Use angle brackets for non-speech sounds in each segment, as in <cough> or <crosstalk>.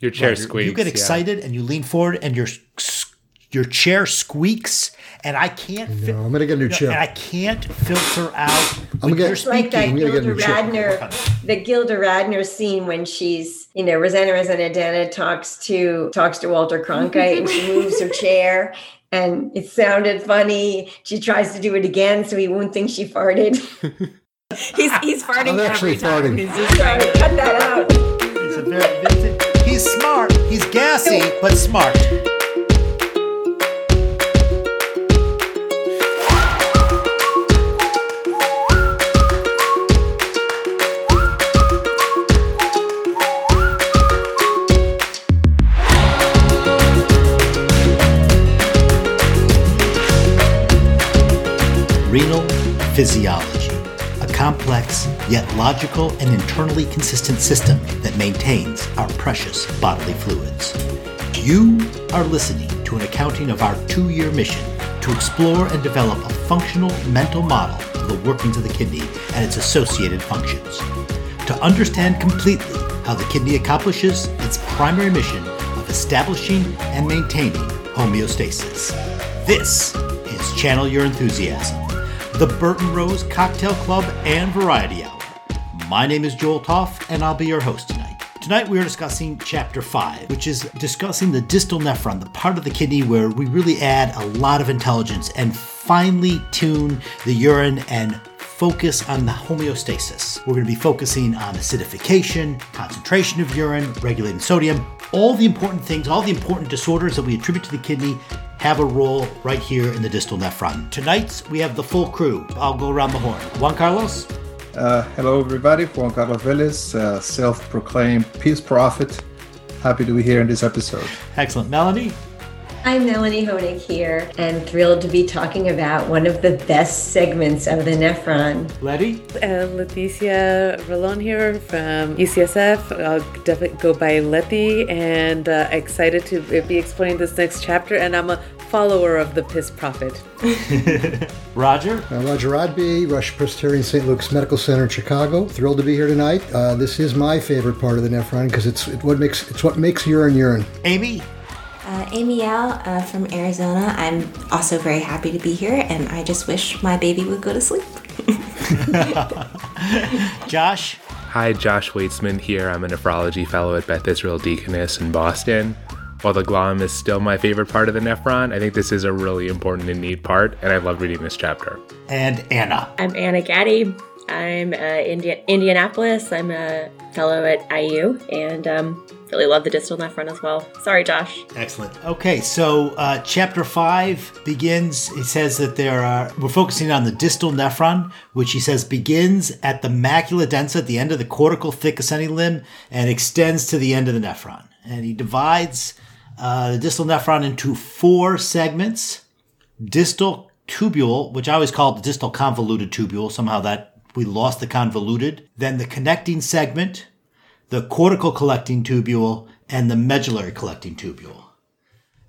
Your chair Right, squeaks. You get yeah. excited and you lean forward, and your your chair squeaks, and I can't. fi- No, I'm gonna get a new no, chair. And I can't filter out. I'm gonna you're get- like that I'm gonna get a Gilda new chair. Radner, the Gilda Radner scene when she's, you know, Roseanne Roseannadanna talks to talks to Walter Cronkite and she <laughs> moves her chair and it sounded funny. She tries to do it again so he won't think she farted. <laughs> He's he's farting I'm actually every time. farting. He's just trying to Cut that out. He's smart. He's gassy, but smart. Renal physiology, complex yet logical and internally consistent system that maintains our precious bodily fluids. You are listening to an accounting of our two year mission to explore and develop a functional mental model of the workings of the kidney and its associated functions. To understand completely how the kidney accomplishes its primary mission of establishing and maintaining homeostasis. This is Channel Your Enthusiasm, the Burton Rose Cocktail Club and Variety Hour. My name is Joel Topf, and I'll be your host tonight. Tonight we are discussing Chapter 5, which is discussing the distal nephron, the part of the kidney where we really add a lot of intelligence and finely tune the urine and focus on the homeostasis. We're going to be focusing on acidification, concentration of urine, regulating sodium, all the important things, all the important disorders that we attribute to the kidney have a role right here in the distal nephron. Tonight we have the full crew. I'll go around the horn. Juan Carlos, Uh, hello, everybody. Juan Carlos Vélez, uh, self-proclaimed peace prophet. Happy to be here in this episode. excellent. Melanie, I'm Melanie Hoenig here and thrilled to be talking about one of the best segments of the nephron. Letty, Uh, Leticia Rolon here from UCSF. I'll definitely go by Letty and uh, excited to be explaining this next chapter. And I'm a follower of the Piss Prophet. <laughs> Roger, Uh, Roger Rodby, Rush Presbyterian St. Luke's Medical Center in Chicago. Thrilled to be here tonight. Uh, this is my favorite part of the nephron because it's it, what makes it's what makes urine urine. Amy, Uh, Amy Yao uh, from Arizona. I'm also very happy to be here, and I just wish my baby would go to sleep. <laughs> Josh, Hi, Josh Waitzman here. I'm a nephrology fellow at Beth Israel Deaconess in Boston. While the glom is still my favorite part of the nephron, I think this is a really important and neat part, and I've loved reading this chapter. and Anna. I'm Anna Gaddy. I'm uh, Indi- Indianapolis. I'm a fellow at IU and um, really love the distal nephron as well. Sorry, Josh. Excellent. Okay, so uh, chapter five begins. It says that there are. We're focusing on the distal nephron, which he says begins at the macula densa, at the end of the cortical thick ascending limb, and extends to the end of the nephron. And he divides uh, the distal nephron into four segments: distal tubule, which I always call the distal convoluted tubule. Somehow that we lost the convoluted. Then the connecting segment, the cortical collecting tubule, and the medullary collecting tubule.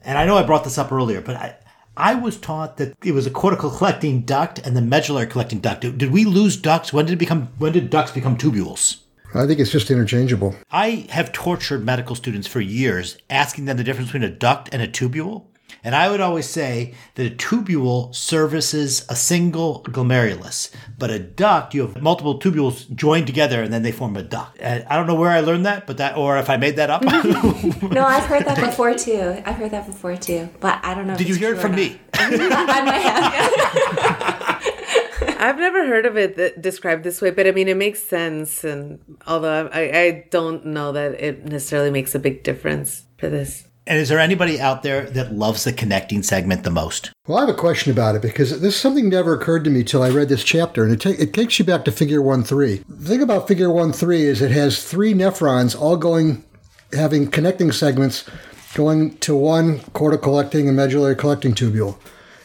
And I know I brought this up earlier, but I, I was taught that it was a cortical collecting duct and the medullary collecting duct. Did, did we lose ducts? When did it become? When did ducts become tubules? I think it's just interchangeable. I have tortured medical students for years, asking them the difference between a duct and a tubule. And I would always say that a tubule services a single glomerulus, but a duct, you have multiple tubules joined together and then they form a duct. And I don't know where I learned that, but that, or if I made that up. <laughs> No, I've heard that <laughs> before too. I've heard that before too, but I don't know. if Did you it's hear it true from me? not. <laughs> I might have. I've never heard of it th- described this way, but I mean, it makes sense. And although I, I don't know that it necessarily makes a big difference for this. And is there anybody out there that loves the connecting segment the most? Well, I have a question about it because this something never occurred to me till I read this chapter, and it, ta- it takes you back to Figure One Three. The thing about Figure One Three is it has three nephrons all going, having connecting segments going to one cortical collecting and medullary collecting tubule.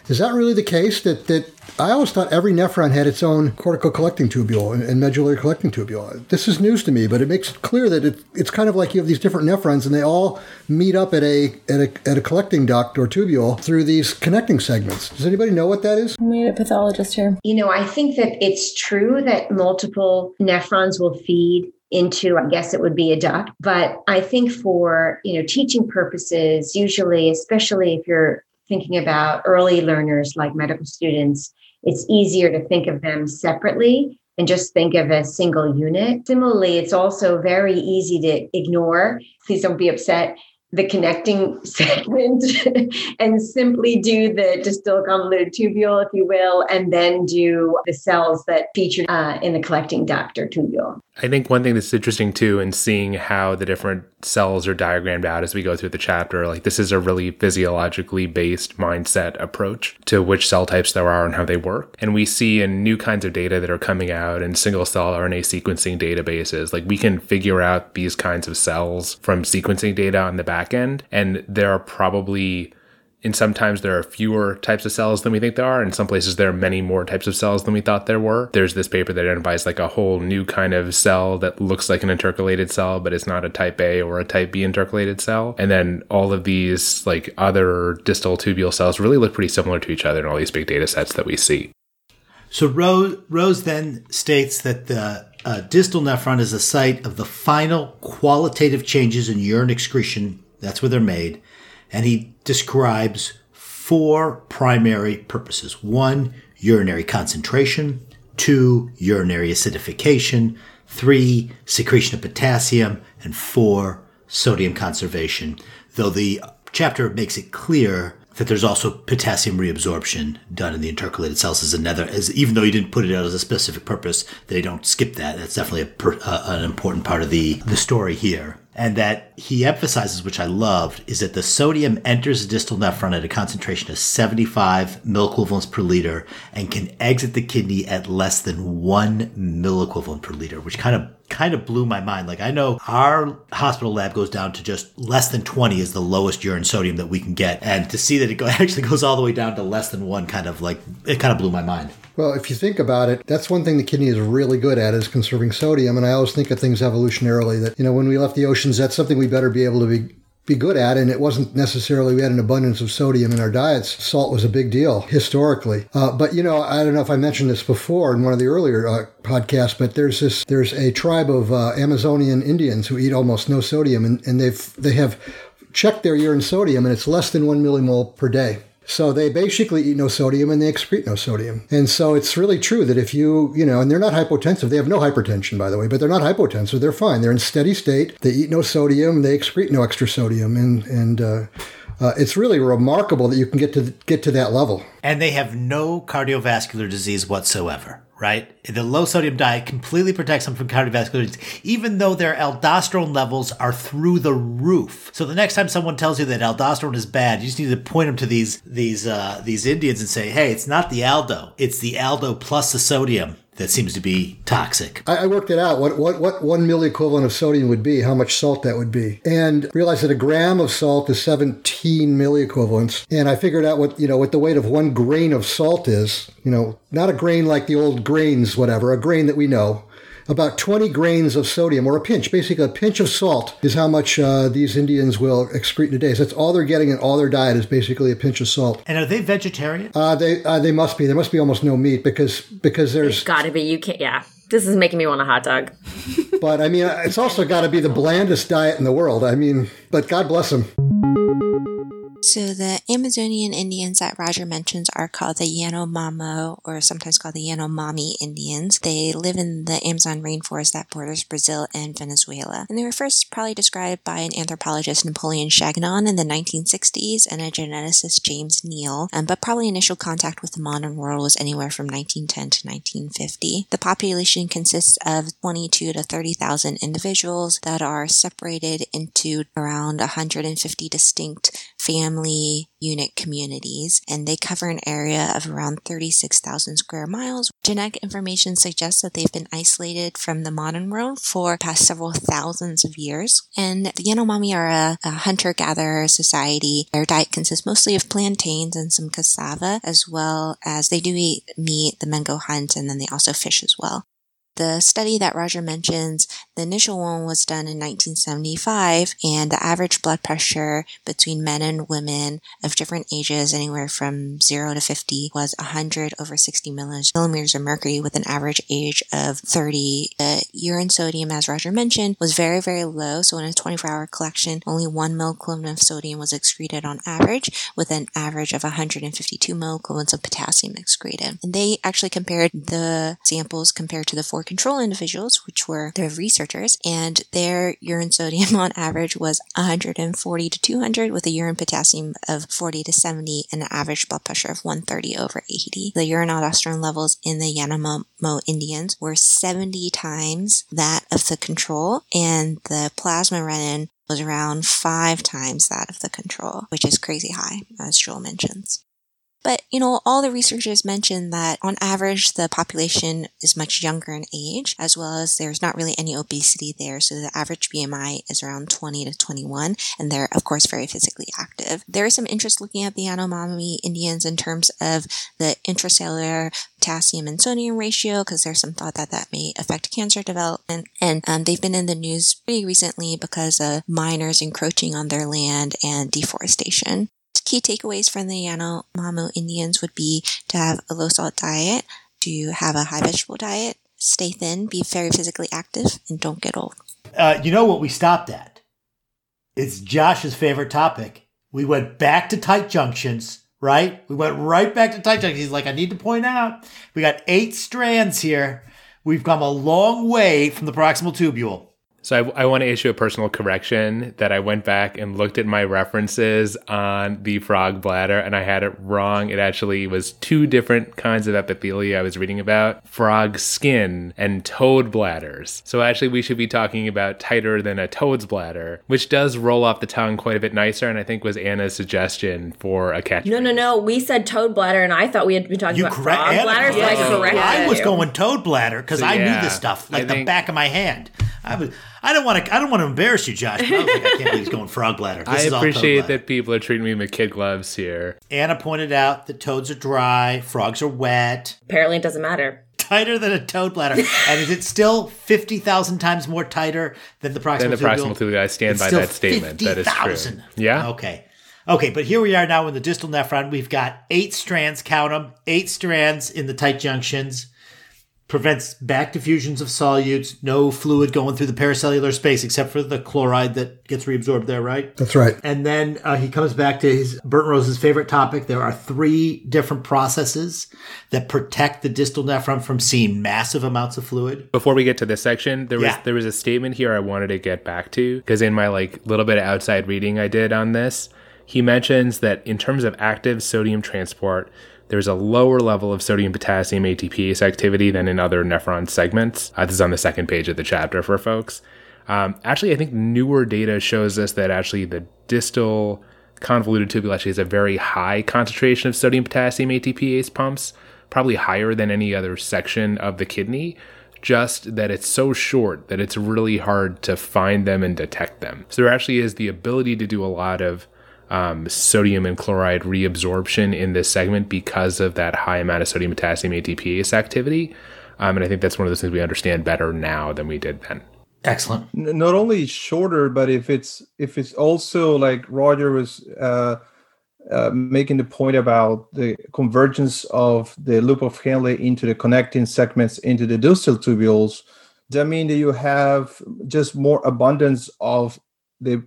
Is that really the case? That that I always thought every nephron had its own cortical collecting tubule and, and medullary collecting tubule. This is news to me, but it makes it clear that it, it's kind of like you have these different nephrons and they all meet up at a, at a at a collecting duct or tubule through these connecting segments. Does anybody know what that is? We need a pathologist here. You know, I think that it's true that multiple nephrons will feed into, I guess it would be a duct But I think for, you know, teaching purposes, usually, especially if you're thinking about early learners like medical students, it's easier to think of them separately and just think of a single unit. Similarly, it's also very easy to ignore. Please don't be upset the connecting <laughs> segment and simply do the distal convoluted tubule, if you will, and then do the cells that feature uh, in the collecting duct or tubule. I think one thing that's interesting too, in seeing how the different cells are diagrammed out as we go through the chapter, like this is a really physiologically based mindset approach to which cell types there are and how they work. And we see in new kinds of data that are coming out in single cell RNA sequencing databases, like we can figure out these kinds of cells from sequencing data on the back end. And there are probably and sometimes there are fewer types of cells than we think there are. In some places, there are many more types of cells than we thought there were. There's this paper that identifies like a whole new kind of cell that looks like an intercalated cell, but it's not a type A or a type B intercalated cell. And then all of these like other distal tubule cells really look pretty similar to each other in all these big data sets that we see. So Rose, Rose then states that the uh, distal nephron is the site of the final qualitative changes in urine excretion. That's where they're made. And he describes four primary purposes. One, urinary concentration, two, urinary acidification, three, secretion of potassium, and four, sodium conservation. Though the chapter makes it clear that there's also potassium reabsorption done in the intercalated cells as another, as even though you didn't put it out as a specific purpose, they don't skip that. That's definitely uh, an important part of the, the story here and that he emphasizes, which I loved, is that the sodium enters the distal nephron at a concentration of 75 milliequivalents per liter and can exit the kidney at less than one milliequivalent per liter, which kind of kind of blew my mind. Like I know our hospital lab goes down to just less than 20 is the lowest urine sodium that we can get, and to see that it <laughs> actually goes all the way down to less than one, kind of like it kind of blew my mind. Well, if you think about it, that's one thing the kidney is really good at is conserving sodium. And I always think of things evolutionarily that, you know, when we left the oceans, that's something we better be able to be be good at, and it wasn't necessarily we had an abundance of sodium in our diets. Salt was a big deal historically, uh, but you know I don't know if I mentioned this before in one of the earlier uh, podcasts, but there's this there's a tribe of uh, Amazonian Indians who eat almost no sodium, and, and they've they have checked their urine sodium, and it's less than one millimole per day. So they basically eat no sodium and they excrete no sodium. And so it's really true that if you, you know, and they're not hypotensive, they have no hypertension, by the way, but they're not hypotensive. They're fine. They're in steady state. They eat no sodium. They excrete no extra sodium. And, and, uh, uh, it's really remarkable that you can get to get to that level. And they have no cardiovascular disease whatsoever right? The low sodium diet completely protects them from cardiovascular disease, even though their aldosterone levels are through the roof. So the next time someone tells you that aldosterone is bad, you just need to point them to these these uh, these Indians and say, "Hey, it's not the aldo; it's the aldo plus the sodium." That seems to be toxic. I, I, worked it out what, what what one milliequivalent of sodium would be, how much salt that would be, and realized that a gram of salt is 17 milliequivalents. And I figured out what you know what the weight of one grain of salt is. You know, not a grain like the old grains, whatever, a grain that we know about 20 grains of sodium, or a pinch, basically a pinch of salt, is how much uh, these Indians will excrete in a day. So that's all they're getting in all their diet is basically a pinch of salt. And are they vegetarian? Uh, they uh, they must be. There must be almost no meat because because there's got to be. You can't. Yeah. This is making me want a hot dog. <laughs> but I mean, it's also got to be the blandest diet in the world. I mean, but God bless them. So the Amazonian Indians that Roger mentions are called the Yanomamo, or sometimes called the Yanomami Indians. They live in the Amazon rainforest that borders Brazil and Venezuela. And they were first probably described by an anthropologist Napoleon Chagnon in the 1960s and a geneticist James Neel, um, but probably initial contact with the modern world was anywhere from 1910 to 1950. The population consists of 22 to 30,000 individuals that are separated into around 150 distinct family unit communities, and they cover an area of around 36,000 square miles. Genetic information suggests that they've been isolated from the modern world for past several thousands of years. And the Yanomami are a, a hunter-gatherer society. Their diet consists mostly of plantains and some cassava, as well as they do eat meat, the men go hunt, and then they also fish as well. The study that Roger mentions, the initial one was done in 1975, and the average blood pressure between men and women of different ages, anywhere from 0 to 50, was 100 over 60 millimeters of mercury with an average age of 30. The urine sodium, as Roger mentioned, was very, very low. So in a 24 hour collection, only one milliequivalent of sodium was excreted on average, with an average of 152 milliequivalents of potassium excreted. And they actually compared the samples compared to the four control individuals, which were the researchers, and their urine sodium <laughs> on average was 140 to 200 with a urine potassium of 40 to 70 and an average blood pressure of 130 over 80. The urine aldosterone levels in the Yanomamo Indians were 70 times that of the control, and the plasma renin was around five times that of the control, which is crazy high, as Joel mentions. But, you know, all the researchers mentioned that on average, the population is much younger in age, as well as there's not really any obesity there. So the average BMI is around 20 to 21, and they're, of course, very physically active. There is some interest looking at the Yanomami Indians in terms of the intracellular potassium and sodium ratio, because there's some thought that that may affect cancer development. And um, they've been in the news pretty recently because of miners encroaching on their land and deforestation key takeaways from the Yanomamo Indians would be to have a low salt diet, to have a high vegetable diet, stay thin, be very physically active, and don't get old. Uh, you know what we stopped at? It's Josh's favorite topic. We went back to tight junctions, right? We went right back to tight junctions. He's like, I need to point out, we got eight strands here. We've come a long way from the proximal tubule. So I, I, want to issue a personal correction that I went back and looked at my references on the frog bladder and I had it wrong. It actually was two different kinds of epithelia I was reading about frog skin and toad bladders. So actually, we should be talking about tighter than a toad's bladder, which does roll off the tongue quite a bit nicer and I think was Anna's suggestion for a catch. No, no, no. We said toad bladder and I thought we had been talking you about correct, frog Anna, bladder, so I corrected I was going toad bladder because so, I yeah, knew this stuff like the back of my hand. I was. I don't want to. I don't want to embarrass you, Josh. I, like, I can't believe he's going frog bladder. This <laughs> I appreciate that people are treating me with kid gloves here. Anna pointed out that toads are dry, frogs are wet. Apparently, it doesn't matter. Tighter than a toad bladder, <laughs> and is it still fifty thousand times more tighter than the proximal? Than the proximal tubule. I stand it's by that statement. 50, that is 000. true. Yeah. Okay. Okay, but here we are now in the distal nephron. We've got eight strands. Count them. Eight strands in the tight junctions prevents back diffusions of solutes, no fluid going through the paracellular space except for the chloride that gets reabsorbed there, right? That's right. And then uh, he comes back to his Burton Rose's favorite topic. There are three different processes that protect the distal nephron from seeing massive amounts of fluid. Before we get to this section, there was yeah. there was a statement here I wanted to get back to because in my like little bit of outside reading I did on this, he mentions that in terms of active sodium transport, there's a lower level of sodium potassium ATPase activity than in other nephron segments. Uh, this is on the second page of the chapter for folks. Um, actually, I think newer data shows us that actually the distal convoluted tubule actually has a very high concentration of sodium potassium ATPase pumps, probably higher than any other section of the kidney. Just that it's so short that it's really hard to find them and detect them. So there actually is the ability to do a lot of um, sodium and chloride reabsorption in this segment because of that high amount of sodium potassium ATPase activity. Um, and I think that's one of those things we understand better now than we did then. Excellent. Not only shorter, but if it's if it's also like Roger was uh, uh, making the point about the convergence of the loop of Henle into the connecting segments into the distal tubules, that means that you have just more abundance of the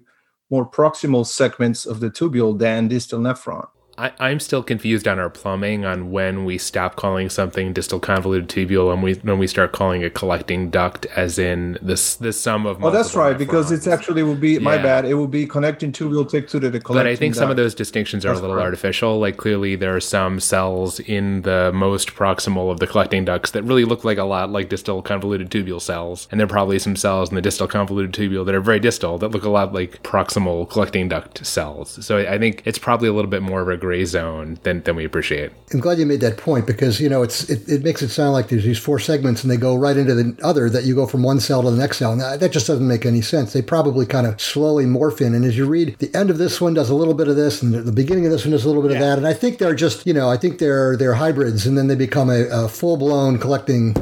more proximal segments of the tubule than distal nephron. I, am still confused on our plumbing on when we stop calling something distal convoluted tubule and we when we start calling it collecting duct, as in this the sum of. Oh, that's right, nephrons. because it's actually will be yeah. my bad. It will be connecting tubule take to the collecting. But I think duct. some of those distinctions are that's a little artificial. Like clearly, there are some cells in the most proximal of the collecting ducts that really look like a lot like distal convoluted tubule cells, and there are probably some cells in the distal convoluted tubule that are very distal that look a lot like proximal collecting duct cells. So I think it's probably a little bit more of a gray zone than, than we appreciate. I'm glad you made that point because, you know, it's it, it makes it sound like there's these four segments and they go right into the other that you go from one cell to the next cell. And that just doesn't make any sense. They probably kind of slowly morph in. And as you read, the end of this one does a little bit of this and the beginning of this one does a little bit yeah. of that. And I think they're just, you know, I think they're they're hybrids and then they become a, a full blown collecting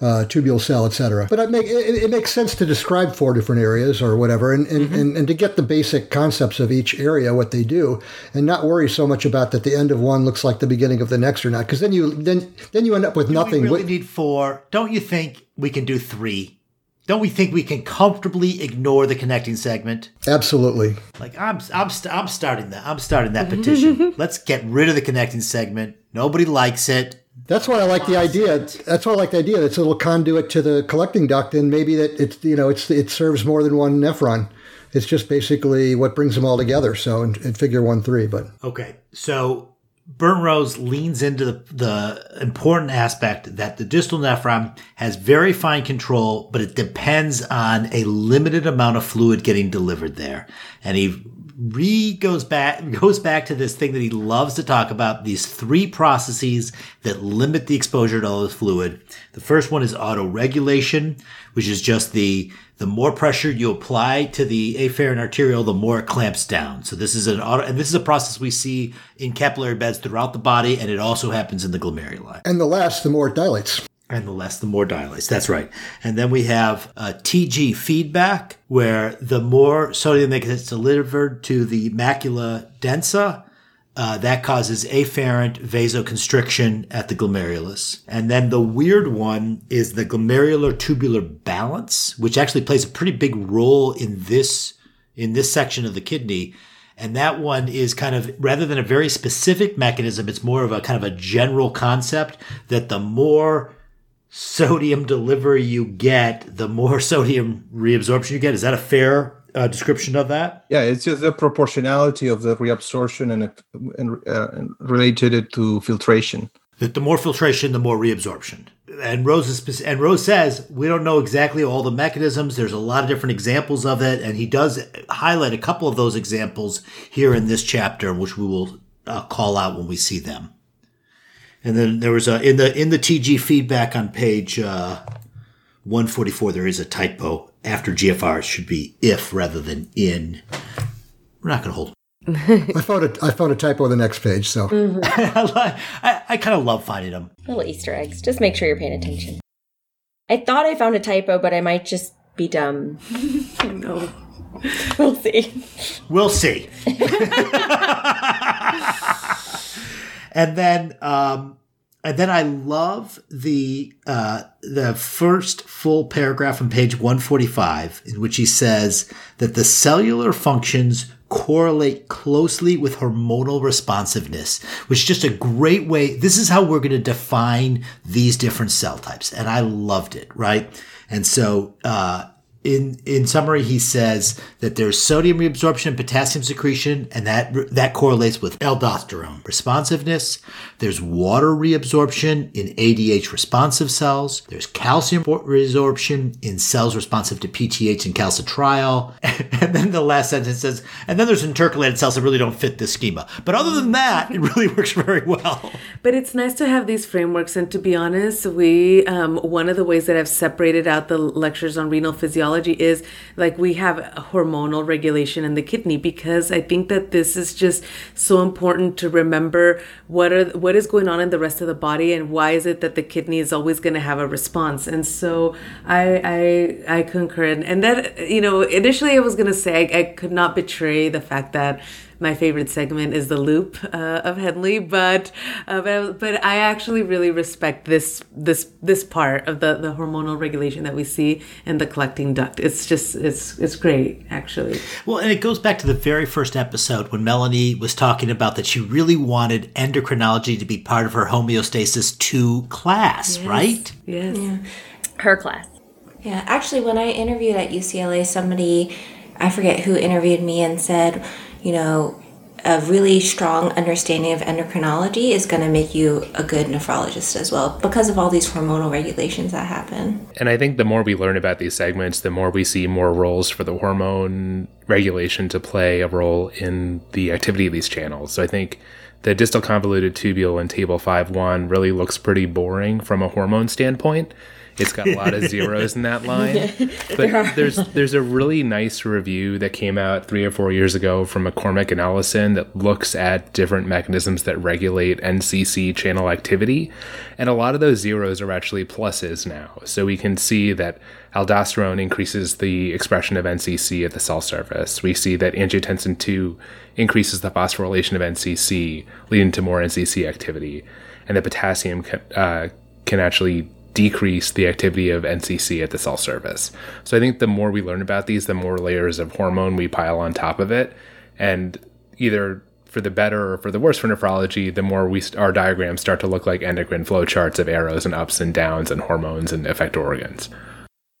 uh, tubule cell, etc. But it, make, it, it, makes sense to describe four different areas or whatever, and and, mm-hmm. and and to get the basic concepts of each area, what they do, and not worry so much about that the end of one looks like the beginning of the next or not, because then you then then you end up with do nothing. We really need four. Don't you think we can do three? Don't we think we can comfortably ignore the connecting segment? Absolutely. Like I'm, I'm, st- I'm starting that. I'm starting that petition. <laughs> Let's get rid of the connecting segment. Nobody likes it. That's why I like the idea. That's why I like the idea. It's a little conduit to the collecting duct, and maybe that it's you know it's it serves more than one nephron. It's just basically what brings them all together. So in, in Figure One Three, but okay. So Burton Rose leans into the, the important aspect that the distal nephron has very fine control, but it depends on a limited amount of fluid getting delivered there. And he re goes back goes back to this thing that he loves to talk about these three processes that limit the exposure to all this fluid the first one is autoregulation which is just the the more pressure you apply to the afferent arteriole, the more it clamps down. So this is an auto, and this is a process we see in capillary beds throughout the body, and it also happens in the glomeruli. And the last the more it dilates. And the less, the more dilates. That's right. And then we have a TG feedback, where the more sodium that gets delivered to the macula densa, uh, that causes afferent vasoconstriction at the glomerulus. And then the weird one is the glomerular tubular balance, which actually plays a pretty big role in this, in this section of the kidney. And that one is kind of, rather than a very specific mechanism, it's more of a kind of a general concept that the more sodium delivery you get, the more <laughs> sodium reabsorption you get. Is that a fair uh, description of that? Yeah, it's just the proportionality of the reabsorption and, and, uh, and related it to filtration. That the more filtration, the more reabsorption. And Rose is, and Rose says we don't know exactly all the mechanisms. There's a lot of different examples of it, and he does highlight a couple of those examples here in this chapter, which we will uh, call out when we see them. And then there was a in the in the TG feedback on page uh, 144. There is a typo after GFR should be if rather than in. We're not going to hold. <laughs> I found a I found a typo on the next page, so mm-hmm. <laughs> I, I kind of love finding them. Little Easter eggs. Just make sure you're paying attention. I thought I found a typo, but I might just be dumb. <laughs> no. We'll see. We'll see. And then um, and then I love the uh, the first full paragraph on page 145, in which he says that the cellular functions correlate closely with hormonal responsiveness, which is just a great way. This is how we're going to define these different cell types, and I loved it. Right, and so uh, in in summary, he says that there's sodium reabsorption and potassium secretion, and that that correlates with aldosterone responsiveness. There's water reabsorption in ADH responsive cells. There's calcium reabsorption in cells responsive to PTH and calcitriol. <laughs> And then the last sentence says, and then there's intercalated cells that really don't fit this schema. But other than that, it really <laughs> works very well. But it's nice to have these frameworks, and to be honest, we um, one of the ways that I've separated out the lectures on renal physiology is like we have hormonal regulation in the kidney because I think that this is just so important to remember what are what is going on in the rest of the body and why is it that the kidney is always going to have a response. And so I I I concur and that you know initially I was going to say I, I could not betray the fact that my favorite segment is the loop uh, of Henle, but, uh, but but I actually really respect this this this part of the the hormonal regulation that we see in the collecting duct. It's just it's it's great actually. Well, and it goes back to the very first episode when Melanie was talking about that she really wanted endocrinology to be part of her homeostasis two class, yes. right? Yes. Yeah. Her class. Yeah, actually, when I interviewed at UCLA, somebody, I forget who interviewed me and said, you know, a really strong understanding of endocrinology is going to make you a good nephrologist as well because of all these hormonal regulations that happen. And I think the more we learn about these segments, the more we see more roles for the hormone regulation to play a role in the activity of these channels. So I think the distal convoluted tubule in table 5.1 really looks pretty boring from a hormone standpoint It's got a lot of <laughs> zeros in that line. <laughs> But there's there's a really nice review that came out three or four years ago from McCormick and Ellison that looks at different mechanisms that regulate NCC channel activity. And a lot of those zeros are actually pluses now. So we can see that aldosterone increases the expression of NCC at the cell surface. We see that angiotensin 2 increases the phosphorylation of NCC, leading to more NCC activity. And the potassium uh, can actually decrease the activity of NCC at the cell surface. So I think the more we learn about these, the more layers of hormone we pile on top of it. And either for the better or for the worse for nephrology, the more we our diagrams start to look like endocrine flow charts of arrows and ups and downs and hormones and effector organs.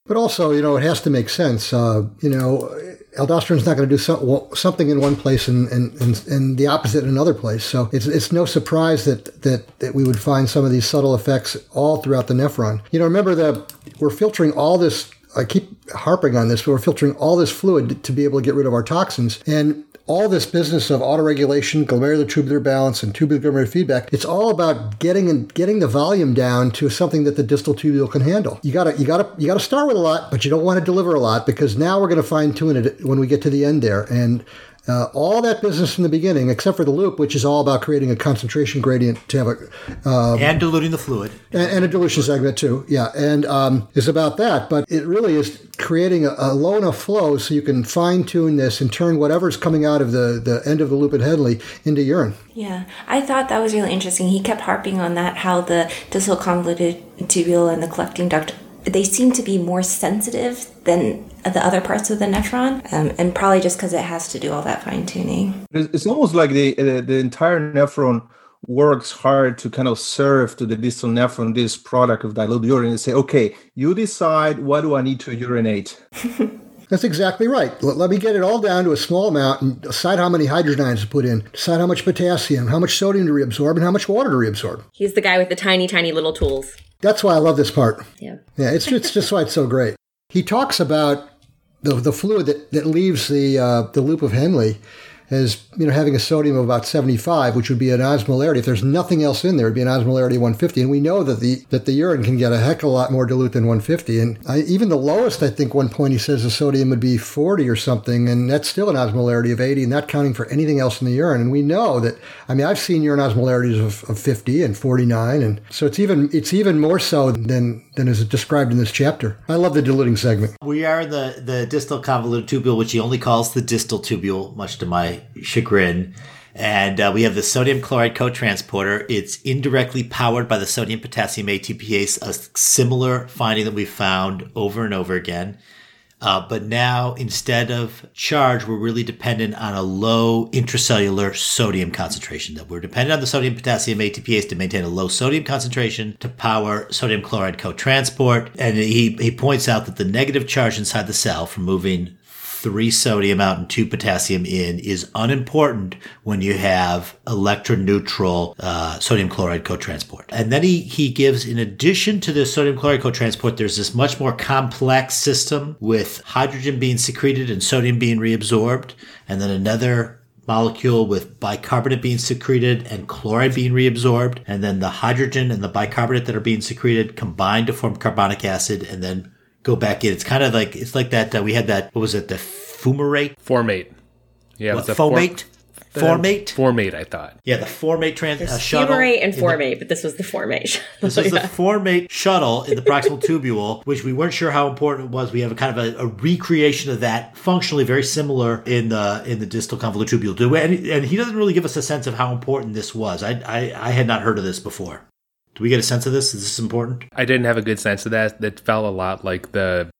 But also, you know, it has to make sense. Uh, you know, aldosterone's not going to do so, something in one place and, and, and, and, the opposite in another place. So it's, it's no surprise that, that, that we would find some of these subtle effects all throughout the nephron. You know, remember that we're filtering all this I keep harping on this, but we're filtering all this fluid to be able to get rid of our toxins. And all this business of autoregulation, glomerular tubular balance, and tubular glomerular feedback, it's all about getting and getting the volume down to something that the distal tubule can handle. You gotta you gotta you gotta start with a lot, but you don't want to deliver a lot because now we're gonna fine tune it when we get to the end there. And uh, all that business from the beginning, except for the loop, which is all about creating a concentration gradient to have a uh, and diluting the fluid, and, and, a dilution segment too. Yeah, and um, is about that. But it really is creating a, a, low enough flow so you can fine tune this and turn whatever's coming out of the the end of the loop at Henle into urine. Yeah, I thought that was really interesting. He kept harping on that how the distal convoluted tubule and the collecting duct they seem to be more sensitive than the other parts of the nephron, um, and probably just because it has to do all that fine tuning. It's almost like the, the, the entire nephron works hard to kind of serve to the distal nephron this product of dilute urine and say, okay, you decide what do I need to urinate. <laughs> That's exactly right. Let, me get it all down to a small amount and decide how many hydrogen ions to put in, decide how much potassium, how much sodium to reabsorb, and how much water to reabsorb. He's the guy with the tiny, tiny little tools. That's why I love this part. Yeah. Yeah, it's, it's just why it's so great. He talks about the, the fluid that, that leaves the, uh, the loop of Henle as you know having a sodium of about 75, which would be an osmolarity. If there's nothing else in there, it'd be an osmolarity of 150. And we know that the that the urine can get a heck of a lot more dilute than 150. And I, even the lowest, I think, one point he says the sodium would be 40 or something, and that's still an osmolarity of 80, and not counting for anything else in the urine. And we know that. I mean, I've seen urine osmolarities of, of 50 and 49, and so it's even it's even more so than than is described in this chapter. I love the diluting segment. We are the the distal convoluted tubule, which he only calls the distal tubule, much to my chagrin. And uh, we have the sodium chloride co-transporter. It's indirectly powered by the sodium potassium ATPase, a similar finding that we found over and over again. Uh, but now, instead of charge, we're really dependent on a low intracellular sodium concentration. That we're dependent on the sodium potassium ATPase to maintain a low sodium concentration to power sodium chloride co-transport. And he, he points out that the negative charge inside the cell from moving three sodium out and two potassium in is unimportant when you have electroneutral uh, sodium chloride cotransport. And then he, he gives, in addition to the sodium chloride cotransport, there's this much more complex system with hydrogen being secreted and sodium being reabsorbed, and then another molecule with bicarbonate being secreted and chloride being reabsorbed, and then the hydrogen and the bicarbonate that are being secreted combine to form carbonic acid, and then go back in. It's kind of like it's like that. Uh, we had that. What was it? The fumarate. Formate. Yeah, what, fomate. Formate? Formate, I thought. Yeah, the Formate trans uh, shuttle. Fumarate and Formate, the, but this was the Formate. this is the Formate shuttle in the proximal tubule, which we weren't sure how important it was. We have a kind of a, a, recreation of that, functionally very similar in the in the distal convoluted tubule. Do and, and he doesn't really give us a sense of how important this was. I, I I had not heard of this before. Do we get a sense of this? Is this important? I didn't have a good sense of that. That felt a lot like the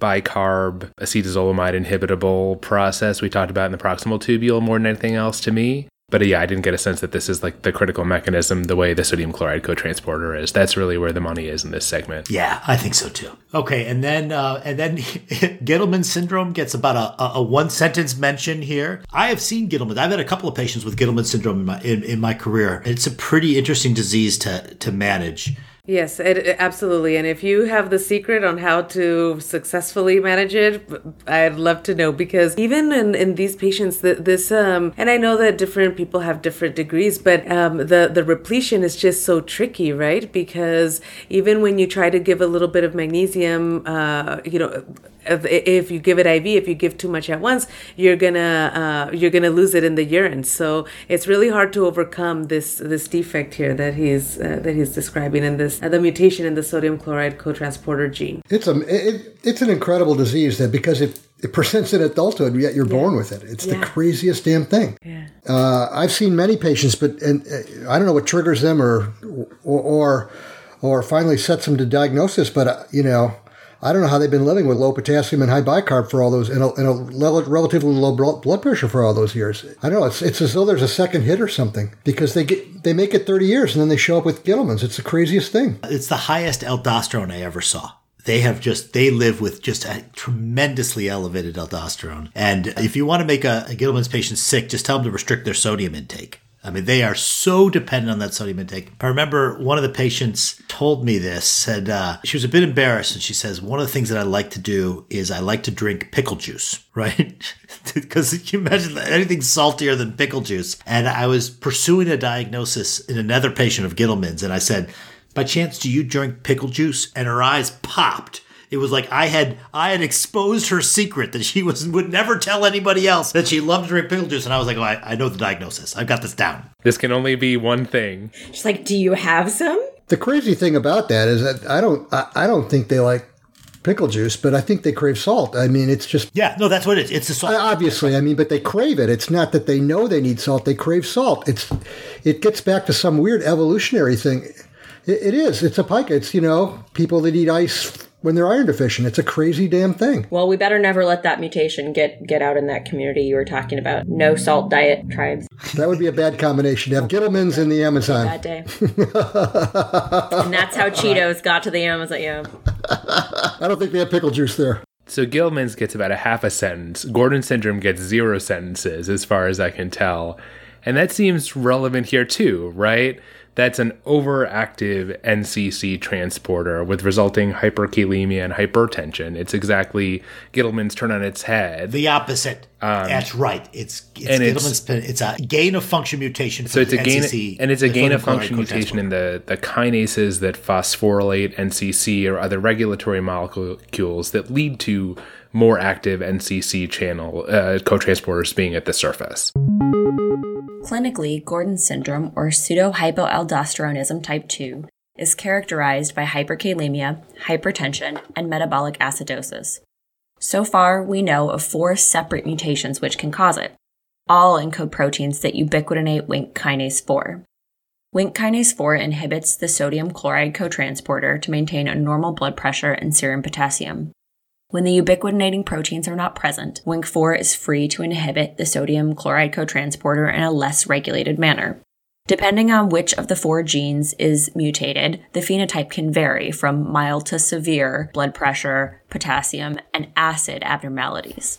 bicarb acetazolamide inhibitable process we talked about in the proximal tubule more than anything else to me. But yeah, I didn't get a sense that this is like the critical mechanism the way the sodium chloride co-transporter is. That's really where the money is in this segment. Yeah, I think so too. Okay, and then uh, and then <laughs> Gitelman syndrome gets about a, a, a, one sentence mention here. I have seen Gitelman. I've had a couple of patients with Gitelman syndrome in my in, in my career. It's a pretty interesting disease to to manage Yes, it, it- absolutely. And if you have the secret on how to successfully manage it, I'd love to know because even in, in these patients, that this um, and I know that different people have different degrees, but um, the the repletion is just so tricky, right? Because even when you try to give a little bit of magnesium, uh, you know. If, you give it IV, if you give too much at once, you're gonna uh, you're gonna lose it in the urine. So it's really hard to overcome this this defect here that he's uh, that he's describing in this uh, the mutation in the sodium chloride cotransporter gene. It's a it, it's an incredible disease that because it it presents in adulthood, yet you're born with it. It's the craziest damn thing. Yeah. Uh, I've seen many patients, but and uh, I don't know what triggers them or or or, or finally sets them to diagnosis. But uh, you know, I don't know how they've been living with low potassium and high bicarb for all those and a, and a rel- relatively low blood pressure for all those years. I don't know. It's it's as though there's a second hit or something because they get they make it 30 years and then they show up with Gitelman's. It's the craziest thing. It's the highest aldosterone I ever saw. They have just they live with just a tremendously elevated aldosterone. And if you want to make a, a Gitelman's patient sick, just tell them to restrict their sodium intake. I mean, they are so dependent on that sodium intake. I remember one of the patients told me this, said uh, she was a bit embarrassed, and she says, One of the things that I like to do is I like to drink pickle juice, <laughs> right? <laughs> Because you imagine anything saltier than pickle juice. And I was pursuing a diagnosis in another patient of Gitelman's, and I said, by chance do you drink pickle juice and her eyes popped it was like i had i had exposed her secret that she was would never tell anybody else that she loved to drink pickle juice. And i was like oh, I, I know the diagnosis. I've got this down. This can only be one thing. She's like, "Do you have some?" The crazy thing about that is that I don't I, I don't think they like pickle juice, but I think they crave salt. I mean, it's just yeah no that's what it is. It's the salt. Obviously i mean but they crave it. It's not that they know they need salt. They crave salt. It's it gets back to some weird evolutionary thing. It, it is. It's a pica. It's you know people that eat ice when they're iron deficient it's a crazy damn thing Well, we better never let that mutation get get out in that community you were talking about. No salt diet tribes. that would be a bad combination to have gitelman's in the amazon That day. and that's how Cheetos got to the Amazon. Yeah. <laughs> i don't think they have pickle juice there So Gitelman's gets about a half a sentence. Gordon syndrome gets zero sentences, as far as I can tell. And that seems relevant here too, right? That's an overactive NCC transporter with resulting hyperkalemia and hypertension. It's exactly Gitelman's turn on its head. the opposite that's right it's it's, and it's- it's a gain of function mutation for So it's a gain, NCC, and it's a gain of function mutation in the, the kinases that phosphorylate NCC or other regulatory molecules that lead to more active NCC channel uh, cotransporters being at the surface. Clinically, Gordon syndrome, or pseudohypoaldosteronism type 2, is characterized by hyperkalemia, hypertension, and metabolic acidosis. So far, we know of four separate mutations which can cause it, all encode proteins that ubiquitinate WNK kinase 4. WNK kinase 4 inhibits the sodium chloride cotransporter to maintain a normal blood pressure and serum potassium. When the ubiquitinating proteins are not present, WNK4 is free to inhibit the sodium chloride cotransporter in a less regulated manner. Depending on which of the four genes is mutated, the phenotype can vary from mild to severe blood pressure, potassium, and acid abnormalities.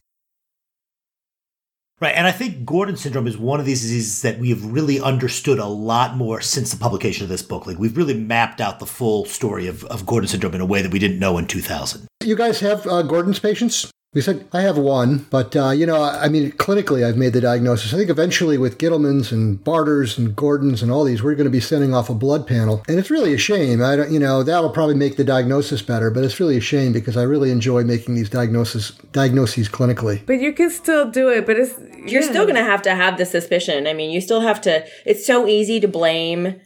Right, and I think Gordon syndrome is one of these diseases that we have really understood a lot more since the publication of this book. Like we've really mapped out the full story of, of Gordon syndrome in a way that we didn't know in 2000. you guys have uh, gordon's patients we said i have one but uh, you know i mean clinically i've made the diagnosis i think eventually with gitelman's and bartter's and gordon's and all these we're going to be sending off a blood panel and it's really a shame i don't you know that'll probably make the diagnosis better but it's really a shame because i really enjoy making these diagnoses diagnoses clinically But you can still do it, but it's You're still going to have to have the suspicion. I mean, you still have to. It's so easy to blame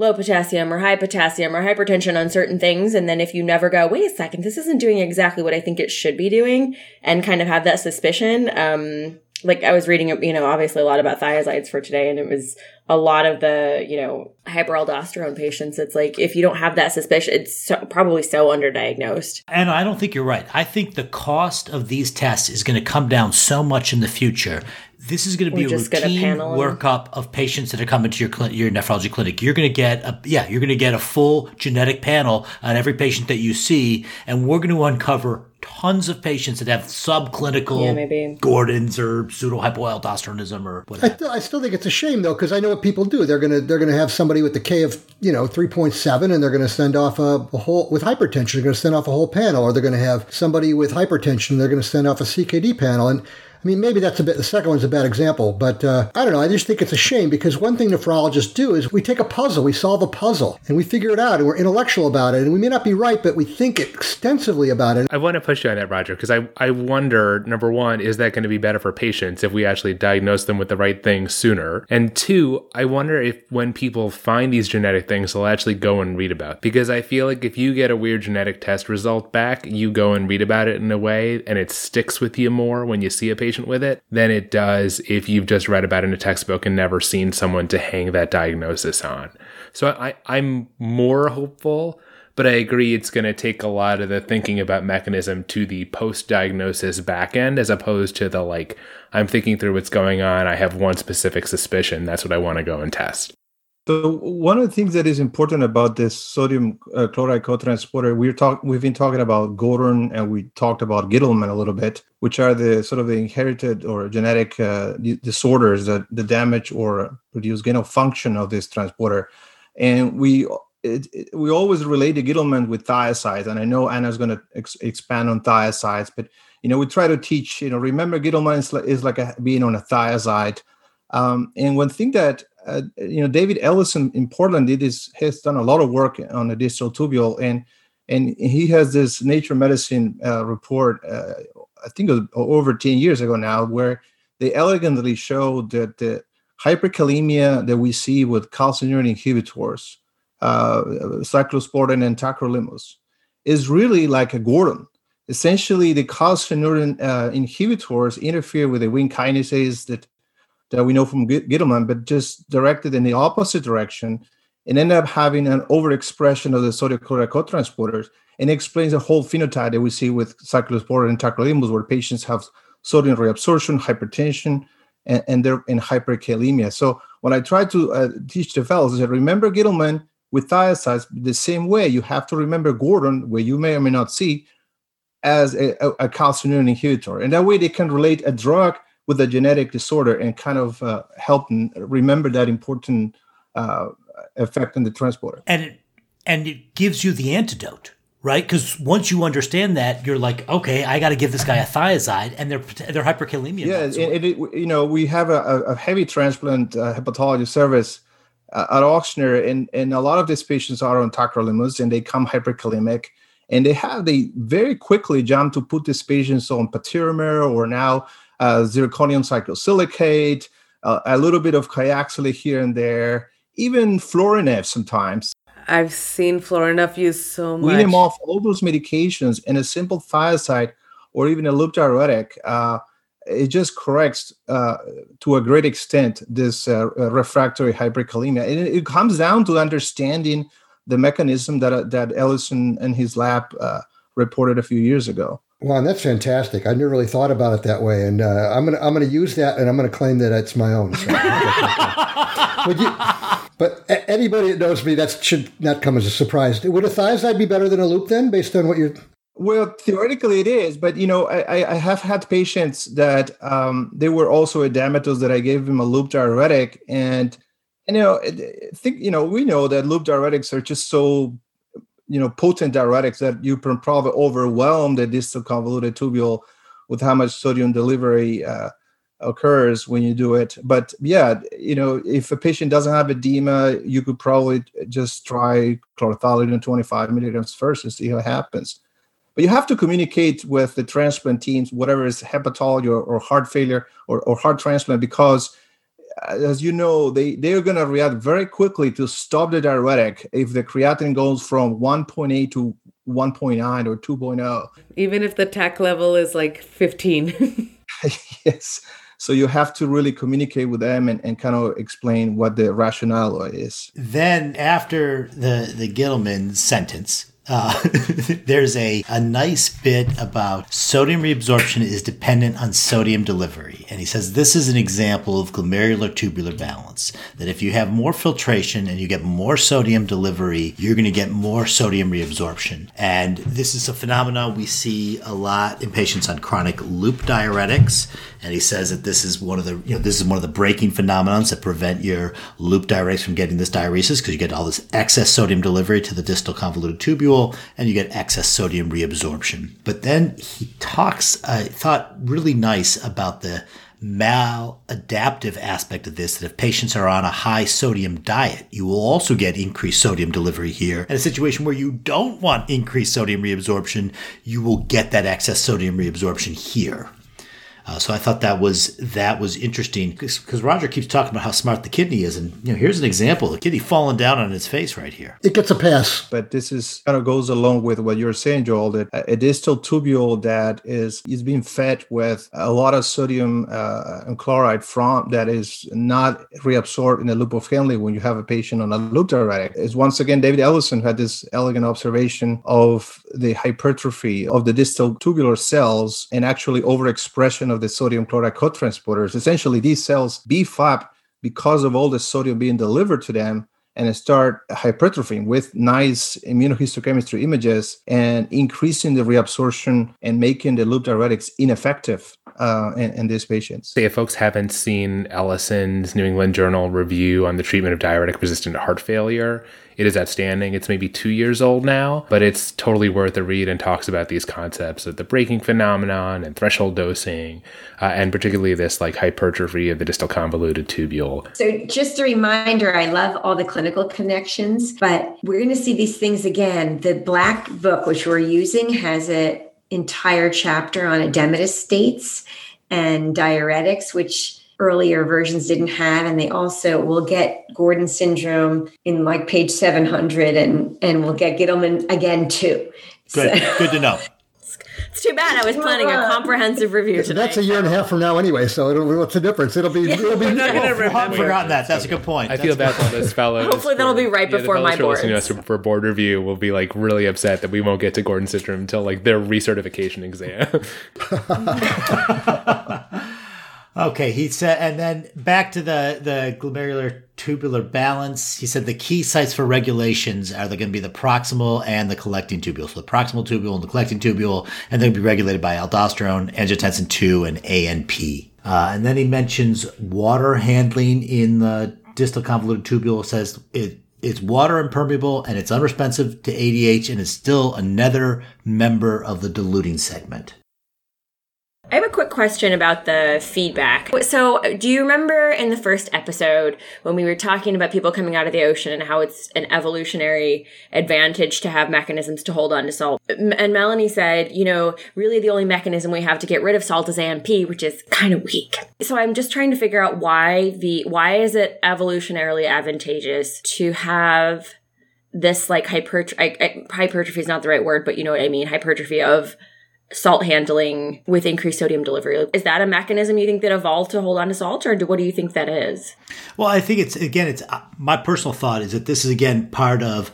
low potassium or high potassium or hypertension on certain things. And then if you never go, wait a second, this isn't doing exactly what I think it should be doing and kind of have that suspicion. Um, like I was reading, you know, obviously a lot about thiazides for today and it was a lot of the, you know, hyperaldosterone patients. It's like, if you don't have that suspicion, it's so, probably so underdiagnosed. And I don't think you're right. I think the cost of these tests is going to come down so much in the future this is going to be We're a just gonna routine panel 'em. workup of patients that are coming to your clinic, your nephrology clinic. You're going to get a yeah, you're going to get a full genetic panel on every patient that you see, and we're going to uncover tons of patients that have subclinical Yeah, maybe. Gordon's or pseudohypoaldosteronism or I, whatever. th- I still think it's a shame though, because I know what people do. They're gonna they're gonna have somebody with the K of you know three point seven, and they're gonna send off a, a whole with hypertension. They're gonna send off a whole panel, or they're gonna have somebody with hypertension. They're gonna send off a CKD panel, and I mean maybe that's a bit. The second one's a bad example, but uh, I don't know. I just think it's a shame because one thing nephrologists do is we take a puzzle, we solve a puzzle, and we figure it out, and we're intellectual about it, and we may not be right, but we think extensively about it. I want to push you on that, Roger, because I, I wonder number one, is that going to be better for patients if we actually diagnose them with the right thing sooner? And two, I wonder if when people find these genetic things, they'll actually go and read about. it. Because I feel like if you get a weird genetic test result back, you go and read about it in a way and it sticks with you more when you see a patient with it than it does if you've just read about it in a textbook and never seen someone to hang that diagnosis on. So I, I'm more hopeful but I agree it's going to take a lot of the thinking about mechanism to the post diagnosis back end as opposed to the like, I'm thinking through what's going on. I have one specific suspicion. That's what I want to go and test. So one of the things that is important about this sodium uh, chloride cotransporter, we're talk we've been talking about Gordon and we talked about Gittleman a little bit, which are the sort of the inherited or genetic uh, di- disorders that the damage or produce gain of function of this transporter. And we it, it- we always relate the Gittleman with thiazides, and I know Anna's going to ex- expand on thiazides, but you know we try to teach. You know, remember Gittleman is like, is like a, being on a thiazide. Um, and one thing that uh, you know David Ellison in Portland did is has done a lot of work on the distal tubule, and and he has this Nature Medicine uh, report. Uh, I think it was over ten years ago now, where they elegantly showed that the hyperkalemia that we see with calcineurin inhibitors, uh, cyclosporin and tacrolimus, is really like a Gordon. Essentially, the calcineurin uh, inhibitors interfere with the wing kinases that that we know from Gi- Gittleman, but just directed in the opposite direction and end up having an overexpression of the sodium chloride cotransporters. And explains the whole phenotype that we see with cyclosporin and tacrolimus, where patients have sodium reabsorption, hypertension, and, and they're in hyperkalemia. So when I try to uh, teach the fellows, I said, remember Gittleman with thiazides the same way. You have to remember Gordon, where you may or may not see, as a, a, a calcineurin inhibitor. And that way they can relate a drug with a genetic disorder and kind of uh, help remember that important uh, effect in the transporter. and it, and it gives you the antidote, right? Because once you understand that, you're like, okay, I got to give this guy a thiazide, and they're hyperkalemia. Yeah, it, it, you know, we have a, a heavy transplant uh, hepatology service uh, at Auctioner, and, and a lot of these patients are on tacrolimus and they come hyperkalemic. And they have, they very quickly jump to put these patients on patiromer or now uh, zirconium cyclosilicate, uh, a little bit of kyaxylate here and there, even Florinef sometimes. I've seen Florinef used so much. wean them off all those medications and a simple thiazide or even a loop diuretic uh, it just corrects uh, to a great extent this uh, uh, refractory hyperkalemia and it, it comes down to understanding the mechanism that uh, that ellison and his lab uh, reported a few years ago Wow, that's fantastic. I never really thought about it that way, and uh, I'm gonna I'm gonna use that, and I'm gonna claim that it's my own. So. Would you, but anybody that knows me, that should not come as a surprise. Would a thiazide be better than a loop then, based on what you're? Well, theoretically it is, but you know, I, I- I have had patients that um, they were also edematous that I gave them a loop diuretic, and, and you know, I think you know we know that loop diuretics are just so you know potent diuretics that you probably overwhelm the distal convoluted tubule with how much sodium delivery uh, occurs when you do it. But yeah, you know, if a patient doesn't have edema, you could probably just try chlorothalidone 25 milligrams first and see it happens. But you have to communicate with the transplant teams, whatever is hepatology or, or heart failure or, or heart transplant, because Uh, as you know, they, they're going to react very quickly to stop the diuretic if the creatinine goes from 1.8 to 1.9 or 2.0. Even if the TAC level is like 15. <laughs> yes. So you have to really communicate with them and, and kind of explain what the rationale is. Then after the the Gittleman sentence, uh, <laughs> there's a, a nice bit about sodium reabsorption is dependent on sodium delivery. And he says this is an example of glomerular tubular balance. That if you have more filtration and you get more sodium delivery, you're going to get more sodium reabsorption. And this is a phenomenon we see a lot in patients on chronic loop diuretics. And he says that this is one of the, you know, this is one of the braking phenomenons that prevent your loop diuretics from getting this diuresis because you get all this excess sodium delivery to the distal convoluted tubule and you get excess sodium reabsorption. But then he talks, I thought really nice about the maladaptive aspect of this that if patients are on a high sodium diet, you will also get increased sodium delivery here. In a situation where you don't want increased sodium reabsorption, you will get that excess sodium reabsorption here. Uh, so I thought that was that was interesting because Roger keeps talking about how smart the kidney is, and you know here's an example: the kidney falling down on its face right here. It gets a pass. But this is kind of goes along with what you're saying, Joel. That a distal tubule that is is being fed with a lot of sodium uh, and chloride from that is not reabsorbed in the loop of Henle when you have a patient on a loop diuretic. Is once again David Ellison had this elegant observation of the hypertrophy of the distal tubular cells and actually overexpression of the sodium chloride cotransporters. Essentially, these cells beef up because of all the sodium being delivered to them and start hypertrophying with nice immunohistochemistry images and increasing the reabsorption and making the loop diuretics ineffective uh, in, in, these patients. If folks haven't seen Ellison's New England Journal review on the treatment of diuretic resistant heart failure, it is outstanding. It's maybe two years old now, but it's totally worth a read and talks about these concepts of the breaking phenomenon and threshold dosing, uh, and particularly this like hypertrophy of the distal convoluted tubule. So, just a reminder I love all the clinical connections, but we're going to see these things again. The black book, which we're using, has an entire chapter on edematous states and diuretics, which earlier versions didn't have and they also will get gordon syndrome in like page 700 and and we'll get Gittleman again too good so. <laughs> good to know it's too bad I was planning a comprehensive review tonight. That's a year and a half from now anyway, so it'll, what's the difference? It'll be. Yeah. It'll be. not going to oh, remember. forgotten that. That's a good point. I feel bad for those fellows. Hopefully, that'll be right yeah, before my board. For board review, will be like really upset that we won't get to Gordon syndrome until like their recertification exam. <laughs> <laughs> Okay, he said, and then back to the the glomerular tubular balance. He said the key sites for regulations are going to be the proximal and the collecting tubule. So the proximal tubule and the collecting tubule, and they'll be regulated by aldosterone, angiotensin two, and ANP. Uh, and then he mentions water handling in the distal convoluted tubule. Says it it's water impermeable and it's unresponsive to ADH and it's still another member of the diluting segment. I have a quick question about the feedback. So, do you remember in the first episode when we were talking about people coming out of the ocean and how it's an evolutionary advantage to have mechanisms to hold on to salt? And Melanie said, you know, really the only mechanism we have to get rid of salt is AMP, which is kind of weak. So, I'm just trying to figure out why the why is it evolutionarily advantageous to have this like hypertrophy hypertrophy is not the right word, but you know what I mean, hypertrophy of salt handling with increased sodium delivery. Is that a mechanism you think that evolved to hold on to salt, or what do you think that is? Well, I think it's again, it's uh, my personal thought is that this is again part of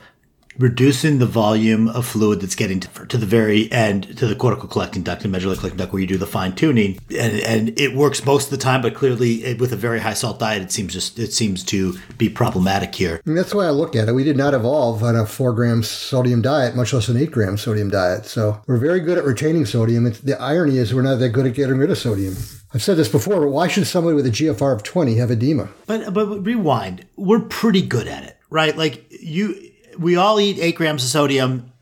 reducing the volume of fluid that's getting to, to, the very end to the cortical collecting duct and medullary collecting duct where you do the fine tuning and, and it works most of the time but clearly it, with a very high salt diet it seems just it seems to be problematic here and that's the way i look at it we did not evolve on a four gram sodium diet much less an eight gram sodium diet so we're very good at retaining sodium it's, the irony is we're not that good at getting rid of sodium I've said this before, but why should somebody with a GFR of 20 have edema? But but rewind. We're pretty good at it, right? Like you we all eat eight grams of sodium,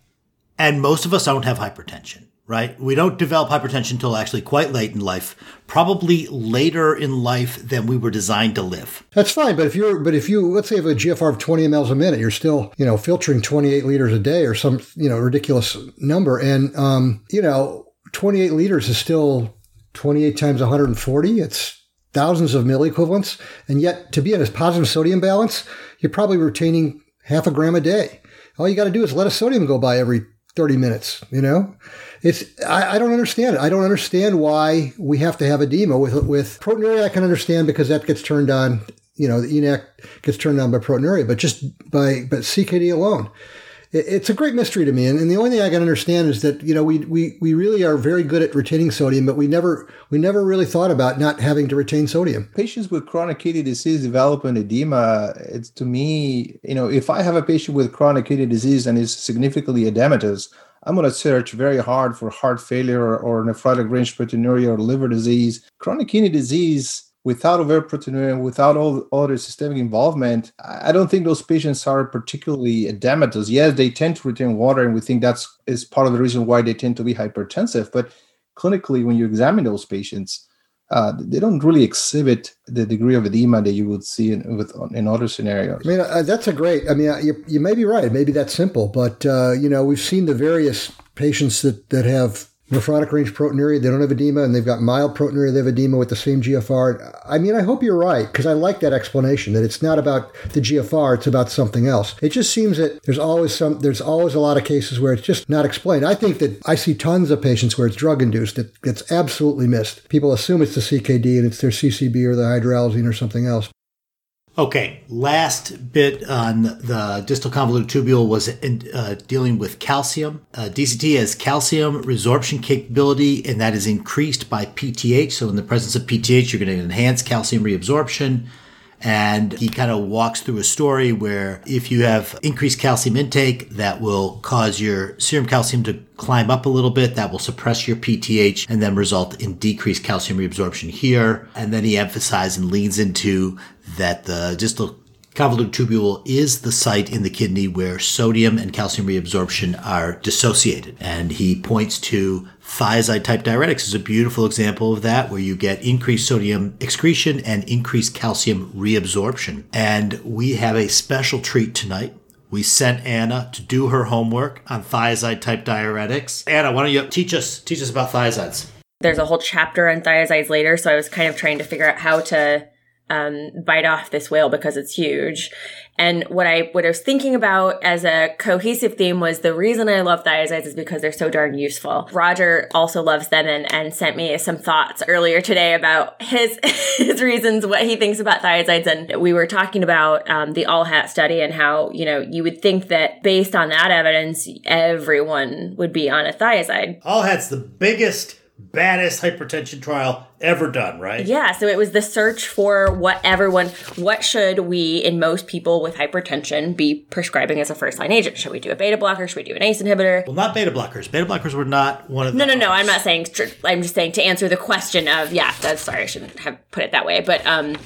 and most of us don't have hypertension, right? We don't develop hypertension until actually quite late in life, probably later in life than we were designed to live. That's fine, but if you're, but if you, let's say, have a GFR of 20 mLs a minute, you're still, you know, filtering 28 liters a day or some, you know, ridiculous number, and um, you know, 28 liters is still 28 times 140. It's thousands of milliequivalents, and yet to be in a positive sodium balance, you're probably retaining half a gram a day. All you got to do is let a sodium go by every 30 minutes, you know? It's, I, I, don't understand it. I don't understand why we have to have edema with, with proteinuria. I can understand because that gets turned on, you know, the ENaC gets turned on by proteinuria, but just by, but CKD alone. It, it's a great mystery to me. And, and, the only thing I can understand is that you know we, we we really are very good at retaining sodium, but we never we never really thought about not having to retain sodium. Patients with chronic kidney disease develop an edema. It's to me, you know, if I have a patient with chronic kidney disease and is significantly edematous, I'm going to search very hard for heart failure or, or nephrotic range proteinuria or liver disease. Chronic kidney disease without overt proteinuria, without all other systemic involvement, I don't think those patients are particularly edematous. Yes, they tend to retain water, and we think that's is part of the reason why they tend to be hypertensive. But clinically, when you examine those patients, uh, they don't really exhibit the degree of edema that you would see in, with, in other scenarios. I mean, uh, that's a great. I mean, uh, you, you may be right. Maybe that's simple, but uh, you know, we've seen the various patients that that have nephrotic range proteinuria, they don't have edema, and they've got mild proteinuria, they have edema with the same GFR. I mean, I hope you're right, because I like that explanation that it's not about the GFR, it's about something else. It just seems that there's always some, there's always a lot of cases where it's just not explained. I think that I see tons of patients where it's drug induced that gets absolutely missed. People assume it's the CKD and it's their CCB or the hydralazine or something else. Okay, last bit on the distal convoluted tubule was in, uh, dealing with calcium. Uh, DCT has calcium resorption capability, and that is increased by PTH. So, in the presence of PTH, you're going to enhance calcium reabsorption. And he kind of walks through a story where if you have increased calcium intake, that will cause your serum calcium to climb up a little bit. That will suppress your PTH and then result in decreased calcium reabsorption here. And then he emphasizes and leans into that uh, the distal convoluted tubule is the site in the kidney where sodium and calcium reabsorption are dissociated. And he points to thiazide type diuretics is a beautiful example of that, where you get increased sodium excretion and increased calcium reabsorption. And we have a special treat tonight. We sent Anna to do her homework on thiazide type diuretics. Anna, why don't you teach us teach us about thiazides? There's a whole chapter on thiazides later, so I was kind of trying to figure out how to um, bite off this whale because it's huge. And what I what I was thinking about as a cohesive theme was the reason I love thiazides is because they're so darn useful. Roger also loves them and, and sent me some thoughts earlier today about his <laughs> his reasons what he thinks about thiazides. And we were talking about um, the all hat study and how you know you would think that based on that evidence, everyone would be on a thiazide. All hat's the biggest baddest hypertension trial ever done, right? Yeah, so it was the search for what everyone, what should we, in most people with hypertension, be prescribing as a first line agent? Should we do a beta blocker? Should we do an ACE inhibitor? Well, not beta blockers. Beta blockers were not one of No, no, no. I'm not saying, I'm just saying to answer the question of, yeah, that's, sorry, I shouldn't have put it that way, but, um,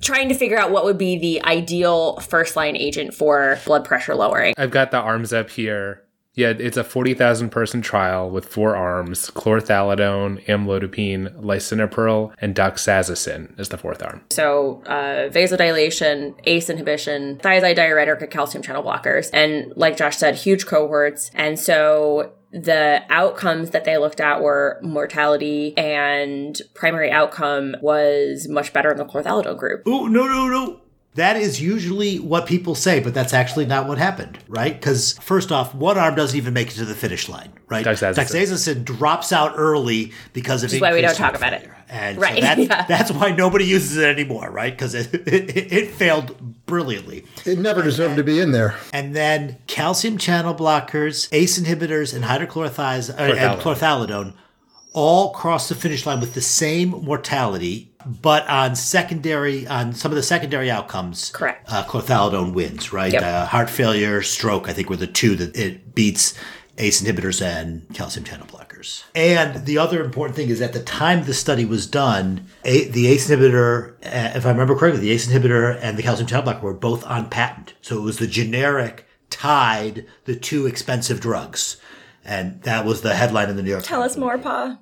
trying to figure out what would be the ideal first line agent for blood pressure lowering. I've got the arms up here. Yeah, it's a 40,000 person trial with four arms chlorthalidone, amlodipine, lisinopril, and doxazosin is the fourth arm. So, uh, vasodilation, ACE inhibition, thiazide diuretic, or calcium channel blockers. And like Josh said, huge cohorts. And so the outcomes that they looked at were mortality and primary outcome was much better in the chlorthalidone group. Oh, no, no, no. That is usually what people say, but that's actually not what happened, right? Because first off, one arm doesn't even make it to the finish line, right? Doxazosin drops out early because of. Which is why we don't talk about it. And right. So that's, <laughs> yeah. that's why nobody uses it anymore, right? Because it, it, it, failed brilliantly. It never deserved and, to be in there. And then calcium channel blockers, ACE inhibitors, and hydrochlorothiazide uh, and chlorthalidone all cross the finish line with the same mortality, but on secondary, on some of the secondary outcomes, correct. Uh, chlorthalidone wins, right? Yep. Uh, heart failure, stroke, I think were the two that it beats ACE inhibitors and calcium channel blockers. And the other important thing is at the time the study was done, a, the ACE inhibitor, uh, if I remember correctly, the ACE inhibitor and the calcium channel blocker were both on patent. So it was the generic tied the two expensive drugs. And that was the headline in the New York Tell Times. us more, Pa.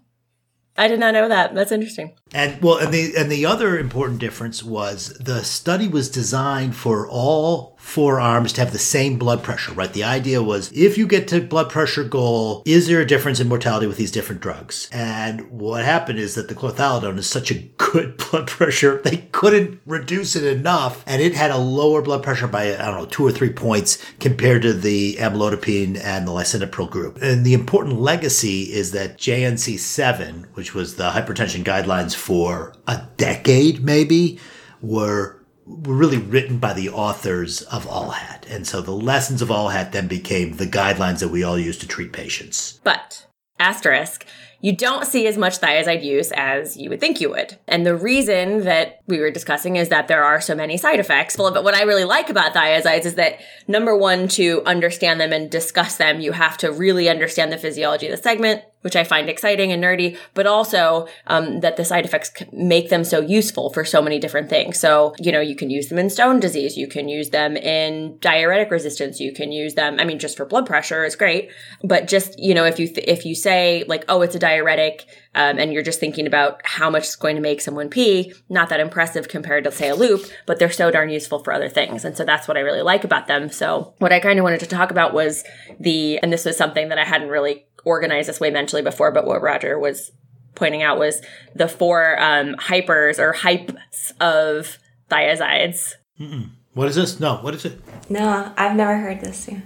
I did not know that. That's interesting. And well, and the and the other important difference was the study was designed for all four arms to have the same blood pressure, right? The idea was if you get to blood pressure goal, is there a difference in mortality with these different drugs? And what happened is that the chlorthalidone is such a good <laughs> blood pressure, they couldn't reduce it enough. And it had a lower blood pressure by, I don't know, two or three points compared to the amlodipine and the lisinopril group. And the important legacy is that JNC 7, which was the hypertension guidelines for a decade maybe, were were really written by the authors of All Hat. And so the lessons of All Hat then became the guidelines that we all use to treat patients. But, asterisk, you don't see as much thiazide use as you would think you would. And the reason that we were discussing is that there are so many side effects. But what I really like about thiazides is that number one, to understand them and discuss them, you have to really understand the physiology of the segment, which I find exciting and nerdy, but also um, that the side effects make them so useful for so many different things. So, you know, you can use them in stone disease, you can use them in diuretic resistance, you can use them, I mean, just for blood pressure is great. But just, you know, if you, th- if you say like, oh, it's a diuretic, um, and you're just thinking about how much it's going to make someone pee, not that impressive compared to, say, a loop, but they're so darn useful for other things. And so that's what I really like about them. So what I kind of wanted to talk about was the, and this was something that I hadn't really organized this way mentally before, but what Roger was pointing out was the four um, hypers or hypes of thiazides. Mm-mm. What is this? No, what is it? No, I've never heard this. Yeah.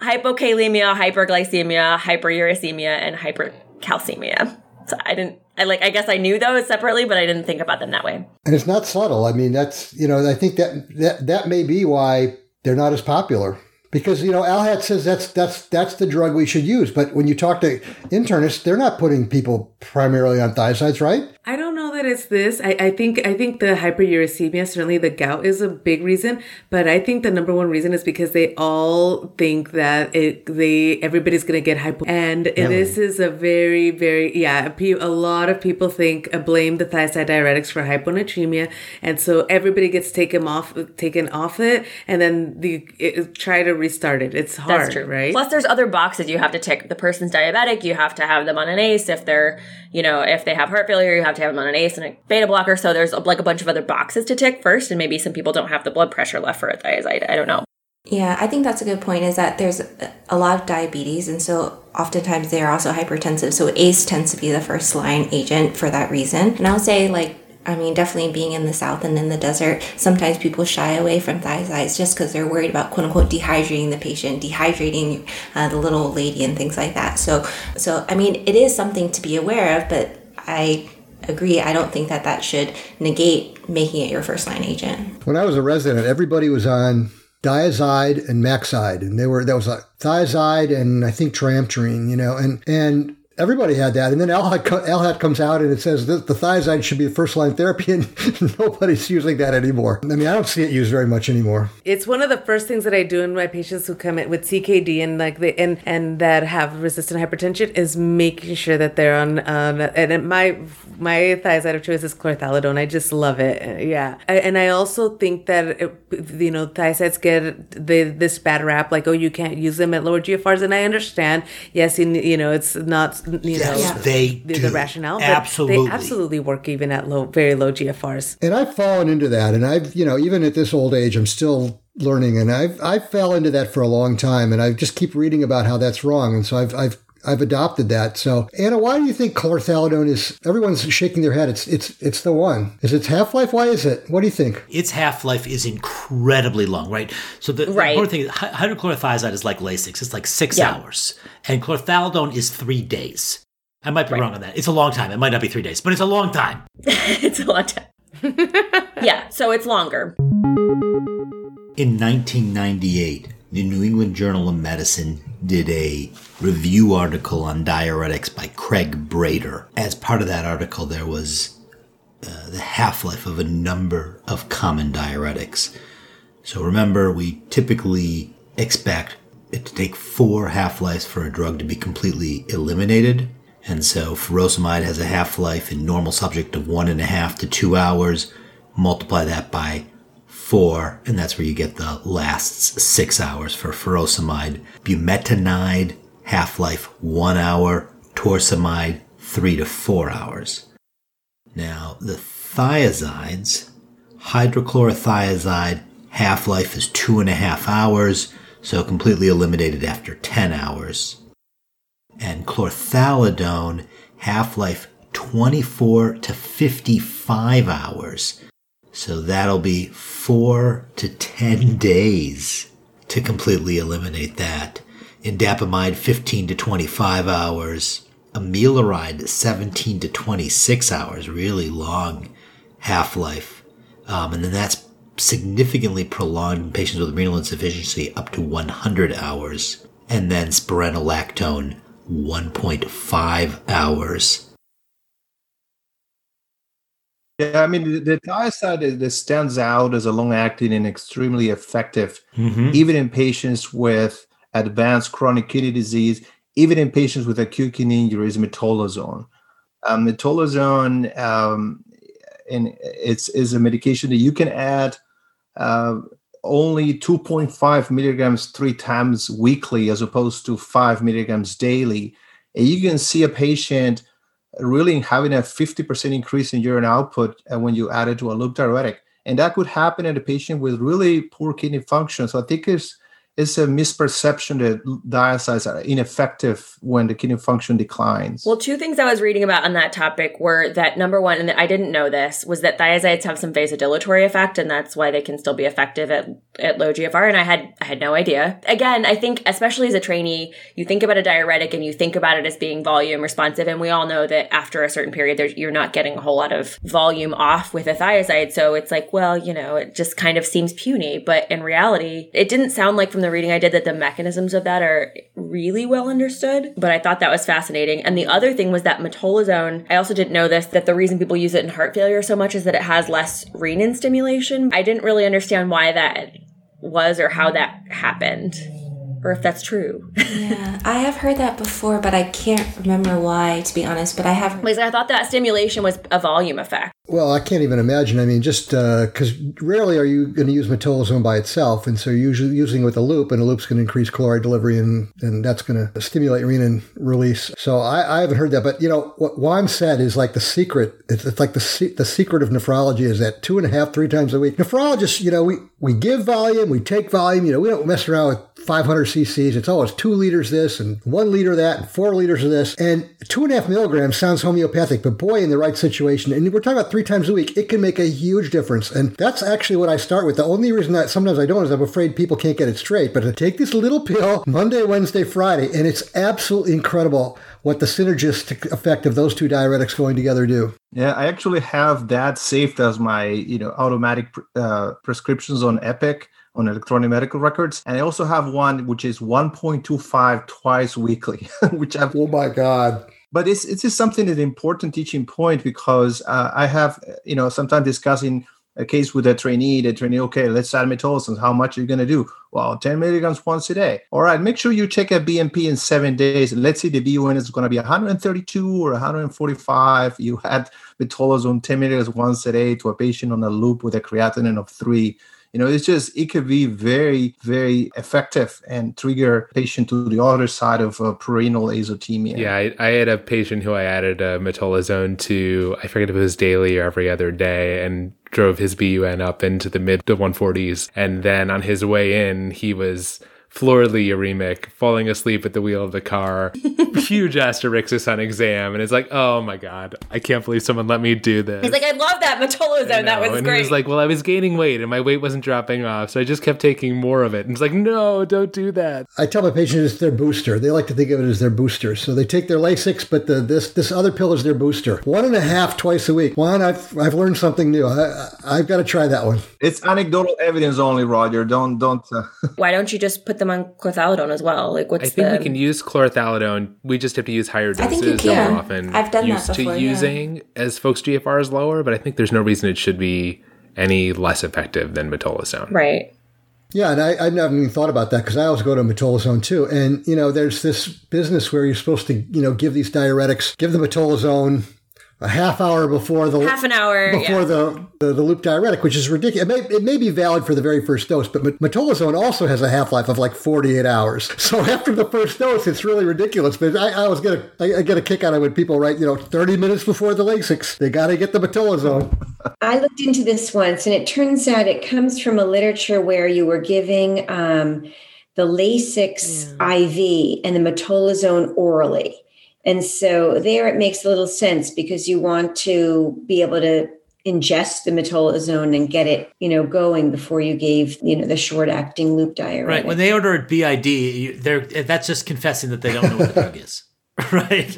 Hypokalemia, hyperglycemia, hyperuricemia, and hypercalcemia. So I didn't. I like. I guess I knew those separately, but I didn't think about them that way. And it's not subtle. I mean, that's you know, I think that that that may be why they're not as popular because you know Alhat says that's that's that's the drug we should use. But when you talk to internists, they're not putting people primarily on thiazides, right? I don't know that it's this. I, I think I think the hyperuricemia, certainly the gout, is a big reason. But I think the number one reason is because they all think that it they everybody's gonna get hypo, and this is a very very yeah. A lot of people think uh, blame the thiazide diuretics for hyponatremia, and so everybody gets taken off taken off it, and then the it, try to restart it. It's hard, That's true. right? Plus, there's other boxes you have to tick. The person's diabetic, you have to have them on an ACE. If they're, you know, if they have heart failure, you have to have them on an ACE and a beta blocker. So there's like a bunch of other boxes to tick first, and maybe some people don't have the blood pressure left for a thiazide. I don't know. Yeah, I think that's a good point. Is that there's a lot of diabetes, and so oftentimes they are also hypertensive. So ACE tends to be the first line agent for that reason. And I would say like I mean, definitely being in the South and in the desert, sometimes people shy away from thiazides just because they're worried about quote unquote dehydrating the patient, dehydrating uh, the little lady, and things like that. So, so I mean, it is something to be aware of, but I agree. I don't think that that should negate making it your first line agent. When I was a resident, everybody was on diazide and maxide, and they were that was like thiazide and I think triamterene, you know, and and everybody had that. And then Alhat comes out and it says the thiazide should be the first line therapy, and <laughs> nobody's using that anymore. I mean, I don't see it used very much anymore. It's one of the first things that I do in my patients who come in with CKD and like they and and that have resistant hypertension is making sure that they're on. Um, and my my thiazide of choice is chlorthalidone. I just love it. Yeah, I, and I also think that it, you know thiazides get the this bad rap like oh you can't use them at lower GFRs, and I understand. Yes, you, you know it's not you Yes, know they the, do. the rationale, but Absolutely. they absolutely work even at low, very low GFRs. And I've fallen into that, and I've you know even at this old age, I'm still learning, and I've I fell into that for a long time, and I just keep reading about how that's wrong, and so I've I've I've adopted that. So, Anna, why do you think chlorthalidone is? Everyone's shaking their head. It's it's it's the one. Is its half life? Why is it? What do you think? Its half life is incredibly long, right? So the, the Right. important thing is hydrochlorothiazide is like Lasix. It's like six Yeah. hours, and chlorthalidone is three days. I might be wrong on that. It's a long time. It might not be three days, but it's a long time. <laughs> it's a long time. <laughs> yeah, so it's longer. In 1998, the New England Journal of Medicine did a review article on diuretics by Craig Brader. As part of that article, there was uh, the half life of a number of common diuretics. So remember, we typically expect it to take four half lives for a drug to be completely eliminated. And so furosemide has a half life in normal subject of one and a half to two hours. Multiply that by four, and that's where you get the last six hours for furosemide. Bumetanide, half life one hour. Torsemide, three to four hours. Now, the thiazides, hydrochlorothiazide, half life is two and a half hours, so completely eliminated after 10 hours. And chlorthalidone, half life 24 to 55 hours. So that'll be four to 10 days to completely eliminate that. Indapamide, 15 to 25 hours. Amiloride, 17 to 26 hours, really long half life. Um, and then that's significantly prolonged in patients with renal insufficiency up to 100 hours, and then spironolactone 1.5 hours. Yeah, I mean, the, thiazide that stands out as a long acting and extremely effective, Mm-hmm. even in patients with advanced chronic kidney disease, even in patients with acute kidney injury, is metolazone. Um, metolazone um, and it's is a medication that you can add uh, only 2.5 milligrams three times weekly as opposed to five milligrams daily. And you can see a patient really having a 50% increase in urine output uh, when you add it to a loop diuretic. And that could happen in a patient with really poor kidney function. So I think it's it's a misperception that diazides are ineffective when the kidney function declines. Well, two things I was reading about on that topic were that number one, and I didn't know this, was that thiazides have some vasodilatory effect, and that's why they can still be effective at, at low GFR. And I had I had no idea. Again, I think especially as a trainee, you think about a diuretic and you think about it as being volume responsive, and we all know that after a certain period, you're not getting a whole lot of volume off with a thiazide. So it's like, well, you know, it just kind of seems puny, but in reality, it didn't sound like from the reading I did that the mechanisms of that are really well understood, but I thought that was fascinating. And the other thing was that metolazone, I also didn't know this, that the reason people use it in heart failure so much is that it has less renin stimulation. I didn't really understand why that was or how that happened. Or if that's true. <laughs> Yeah, I have heard that before, but I can't remember why, to be honest. But I have. Because I thought that stimulation was a volume effect. Well, I can't even imagine. I mean, just uh, because rarely are you going to use metolazone by itself, and so you're usually using it with a loop, and a loop's going to increase chloride delivery, and, and that's going to stimulate renin release. So I, I haven't heard that, but you know what Juan said is like the secret. It's, it's like the se- the secret of nephrology is that two and a half, three times a week. Nephrologists, you know, we we give volume, we take volume. You know, we don't mess around with 500 cc's. It's always two liters this and one liter that and four liters of this. And two and a half milligrams sounds homeopathic, but boy, in the right situation, and we're talking about three times a week, it can make a huge difference. And that's actually what I start with. The only reason that sometimes I don't is I'm afraid people can't get it straight. But to take this little pill Monday, Wednesday, Friday, and it's absolutely incredible what the synergistic effect of those two diuretics going together do. Yeah, I actually have that saved as my you know automatic uh, prescriptions on Epic on electronic medical records, and I also have one which is 1.25 twice weekly, <laughs> which I've Oh my God. But it's it's just something that important teaching point because uh, I have you know sometimes discussing a case with a trainee, the trainee, okay, let's add metolazone. How much are you going to do? Well, 10 milligrams once a day. All right, make sure you check a BMP in seven days. Let's say the BUN is going to be 132 or 145. You had metolazone 10 milligrams once a day to a patient on a loop with a creatinine of three. You know, it's just, it could be very, very effective and trigger patient to the other side of uh, perennial azotemia. Yeah, I, I had a patient who I added a metolazone to, I forget if it was daily or every other day, and drove his BUN up into the mid to 140s. And then on his way in, he was floridly uremic, falling asleep at the wheel of the car, <laughs> huge asterixis on exam. And it's like, oh my God, I can't believe someone let me do this. He's like, I love that metolazone. I That was and great. he was like, well, I was gaining weight and my weight wasn't dropping off. So I just kept taking more of it. And it's like, no, don't do that. I tell my patients it's their booster. They like to think of it as their booster. So they take their Lasix, but the, this this other pill is their booster. One and a half twice a week. One, I've, I've learned something new. I, I- I've got to try that one. It's anecdotal evidence only, Roger. Don't don't. Uh, <laughs> Why don't you just put them on clothalidone as well? Like, what's I think the? we can use chlorothalidone. We just have to use higher doses I think you than can. we're often I've done that used before, to yeah. using as folks' GFR is lower, but I think there's no reason it should be any less effective than metolazone. right. Yeah, and I, I haven't even thought about that because I always go to metolazone too. And, you know, there's this business where you're supposed to, you know, give these diuretics, give the metolazone a half hour before the Half an hour. before yeah. the, the the loop diuretic, which is ridiculous. It may, it may be valid for the very first dose, but met- metolazone also has a half life of like 48 hours. <laughs> So after the first dose, it's really ridiculous. But I, I always get a I, I get a kick out of it when people write, you know, 30 minutes before the Lasix, they got to get the metolazone. I looked into this once, and it turns out it comes from a literature where you were giving um, the Lasix IV and the metolazone orally. And so there it makes a little sense because you want to be able to ingest the metolazone and get it, you know, going before you gave, you know, the short acting loop diuretic. Right. When they order it BID, you, they're that's just confessing that they don't know what the drug is. <laughs> right.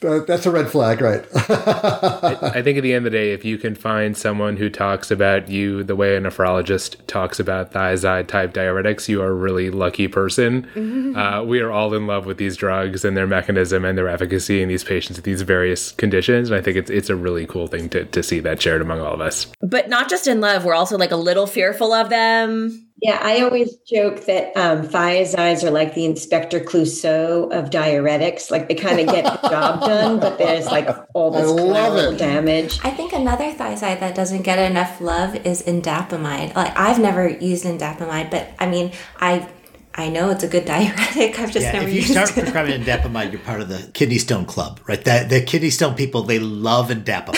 that's a red flag, right? <laughs> I, I, think at the end of the day, if you can find someone who talks about you the way a nephrologist talks about thiazide type diuretics, you are a really lucky person. Mm-hmm. Uh, we are all in love with these drugs and their mechanism and their efficacy in these patients with these various conditions. And I think it's it's a really cool thing to, to see that shared among all of us. But not just in love, we're also like a little fearful of them yeah, I always joke that um, thiazides are like the Inspector Clouseau of diuretics. Like they kind of get the job <laughs> done, but there's like all this collateral damage. I think another thiazide that doesn't get enough love is indapamide. Like I've never used indapamide, but I mean, I I know it's a good <laughs> diuretic. I've just never used it. yeah, never if you used start it. prescribing indapamide, you're part of the kidney stone club, right? That the kidney stone people they love indapamide.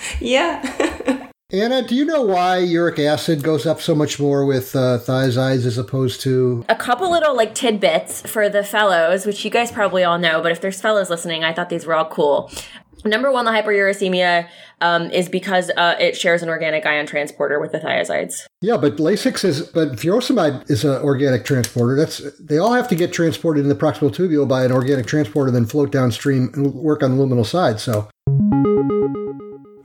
<laughs> yeah. Anna, do you know why uric acid goes up so much more with uh, thiazides as opposed to? A couple little like tidbits for the fellows, which you guys probably all know, but if there's fellows listening, I thought these were all cool. Number one, the hyperuricemia um, is because uh, it shares an organic ion transporter with the thiazides. Yeah, but Lasix is, but furosemide is an organic transporter. That's they all have to get transported in the proximal tubule by an organic transporter, then float downstream and work on the luminal side. So.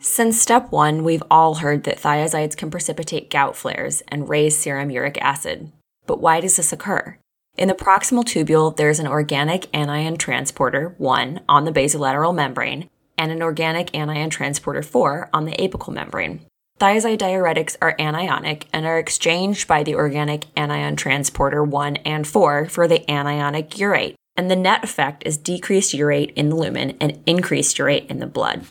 Since step one, we've all heard that thiazides can precipitate gout flares and raise serum uric acid. But why does this occur? In the proximal tubule, there's an organic anion transporter, 1, on the basolateral membrane, and an organic anion transporter, 4, on the apical membrane. Thiazide diuretics are anionic and are exchanged by the organic anion transporter 1 and 4 for the anionic urate, and the net effect is decreased urate in the lumen and increased urate in the blood.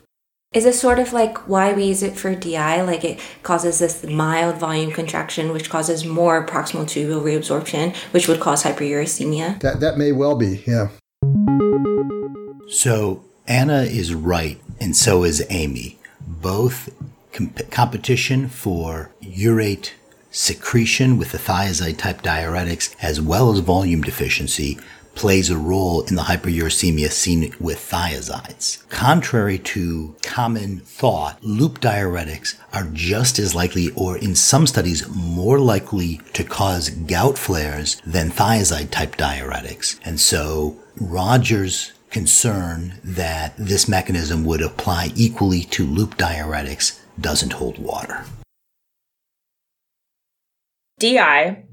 Is it sort of like why we use it for DI? Like it causes this mild volume contraction, which causes more proximal tubule reabsorption, which would cause hyperuricemia? That, that may well be, yeah. So Anna is right, and so is Amy. Both comp- competition for urate secretion with the thiazide type diuretics, as well as volume deficiency, plays a role in the hyperuricemia seen with thiazides. Contrary to common thought, loop diuretics are just as likely, or in some studies, more likely to cause gout flares than thiazide type diuretics. And so Rogers' concern that this mechanism would apply equally to loop diuretics doesn't hold water. DI,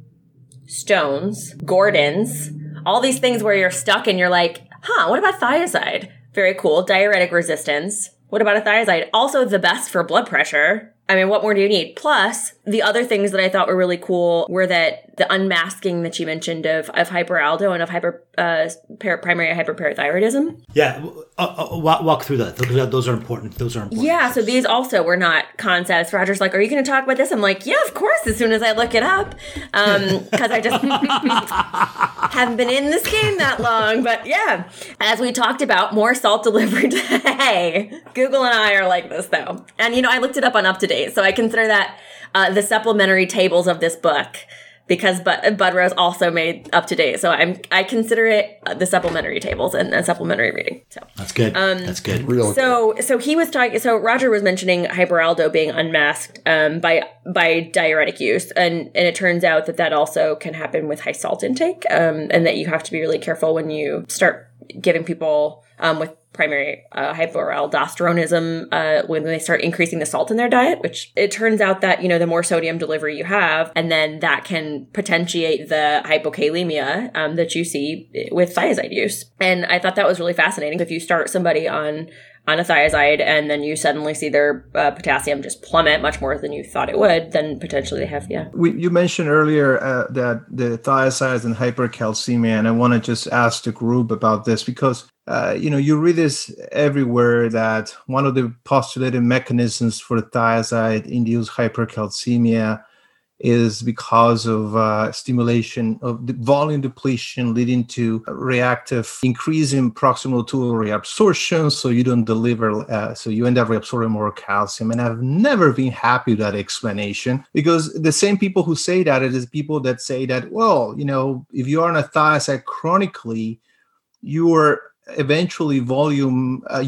stones, Gordon's, all these things where you're stuck and you're like, huh, what about thiazide? Very cool. Diuretic resistance. What about a thiazide? Also the best for blood pressure. I mean, what more do you need? Plus, the other things that I thought were really cool were that the unmasking that you mentioned of, of hyperaldo and of hyper uh, par- primary hyperparathyroidism. Yeah, uh, uh, walk, through that. Those are important. Those are important. Yeah, so these also were not concepts. Roger's like, "Are you going to talk about this?" I'm like, "Yeah, of course." As soon as I look it up, because um, <laughs> I just <laughs> haven't been in this game that long. But yeah, as we talked about, more salt delivery <laughs> today. Google and I are like this though, and you know, I looked it up on UpToDate, so I consider that uh, the supplementary tables of this book because Bud, Bud Rose also made UpToDate. So I'm I consider it uh, the supplementary tables and, and supplementary reading. So that's good. Um, that's good. Real so good. so he was talking. So Roger was mentioning hyperaldo being unmasked um, by by diuretic use, and and it turns out that that also can happen with high salt intake, um, and that you have to be really careful when you start giving people um, with primary uh, hyperaldosteronism uh, when they start increasing the salt in their diet, which it turns out that, you know, the more sodium delivery you have, and then that can potentiate the hypokalemia um, that you see with thiazide use. And I thought that was really fascinating. If you start somebody on on a thiazide and then you suddenly see their uh, potassium just plummet much more than you thought it would, then potentially they have, yeah. We, you mentioned earlier uh, that the thiazides and hypercalcemia, and I want to just ask the group about this because, uh, you know, you read this everywhere that one of the postulated mechanisms for thiazide induced hypercalcemia is because of uh, stimulation of the volume depletion leading to reactive increase in proximal tubule reabsorption. So you don't deliver uh, so you end up reabsorbing more calcium. And i've never been happy with that explanation because the same people who say that it is people that say that well you know if you are on a thiazide chronically you're eventually volume uh.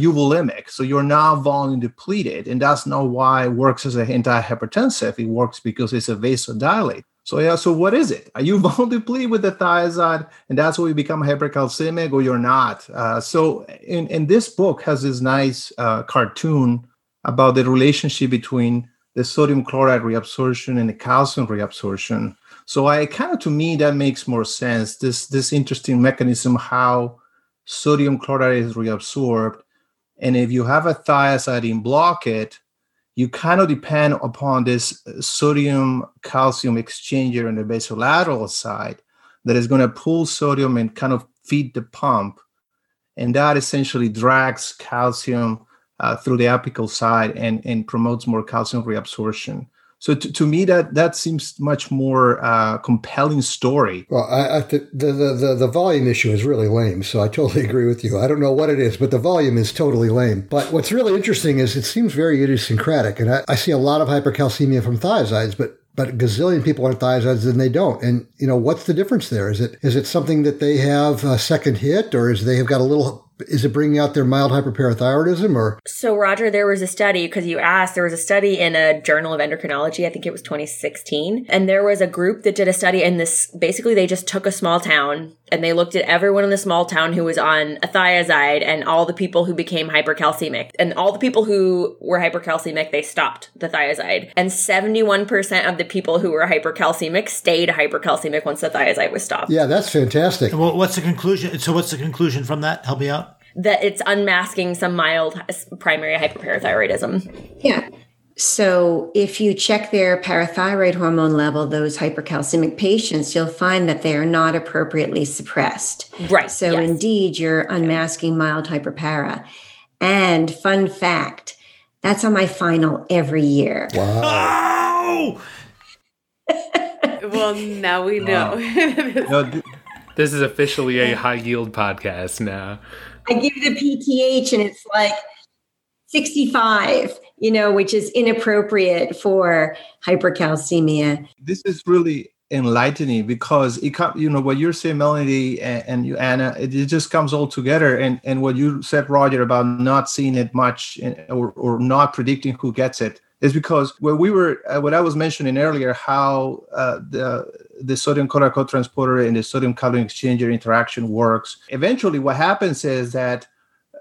So you're now volume depleted. And that's not why it works as an antihypertensive. It works because it's a vasodilate. So yeah, so what is it? Are you <laughs> volume depleted with the thiazide, and that's why you become hypercalcemic, or you're not? Uh, so, in, in this book has this nice uh, cartoon about the relationship between the sodium chloride reabsorption and the calcium reabsorption. So, I kind of to me that makes more sense. This this interesting mechanism how sodium chloride is reabsorbed, and if you have a thiazide in block it, you kind of depend upon this sodium calcium exchanger on the basolateral side that is going to pull sodium and kind of feed the pump. And that essentially drags calcium uh, through the apical side and, and promotes more calcium reabsorption. So to, to me, that that seems much more uh, compelling story. Well, I, I the, the, the volume issue is really lame. So I totally <laughs> agree with you. I don't know what it is, but the volume is totally lame. But what's really interesting is it seems very idiosyncratic, and I, I see a lot of hypercalcemia from thiazides, but but a gazillion people on thiazides and they don't. And you know, what's the difference there? Is it is it something that they have a second hit, or is they have got a little is it bringing out their mild hyperparathyroidism or? So roger there was a study because you asked there was a study in a journal of endocrinology i think it was 2016 and there was a group that did a study and this basically they just took a small town and they looked at everyone in the small town who was on a thiazide and all the people who became hypercalcemic and all the people who were hypercalcemic they stopped the thiazide and 71% of the people who were hypercalcemic stayed hypercalcemic once the thiazide was stopped. Yeah that's fantastic. Well what's the conclusion so what's the conclusion from that? Help me out that it's unmasking some mild primary hyperparathyroidism. Yeah. So if you check their parathyroid hormone level, those hypercalcemic patients, you'll find that they are not appropriately suppressed. Right. So yes. indeed, you're unmasking mild hyperpara. And fun fact, that's on my final every year. Wow. Oh! <laughs> well, now we know. <laughs> no, this is officially a high yield podcast now. I give the PTH and it's like 65, you know, which is inappropriate for hypercalcemia. This is really enlightening because it you know what you're saying melanie and, and you anna it, it, just comes all together and and what you said roger about not seeing it much or, or not predicting who gets it is because when we were uh, what I was mentioning earlier, how uh, the the sodium chloride transporter and the sodium calcium exchanger interaction works. Eventually, what happens is that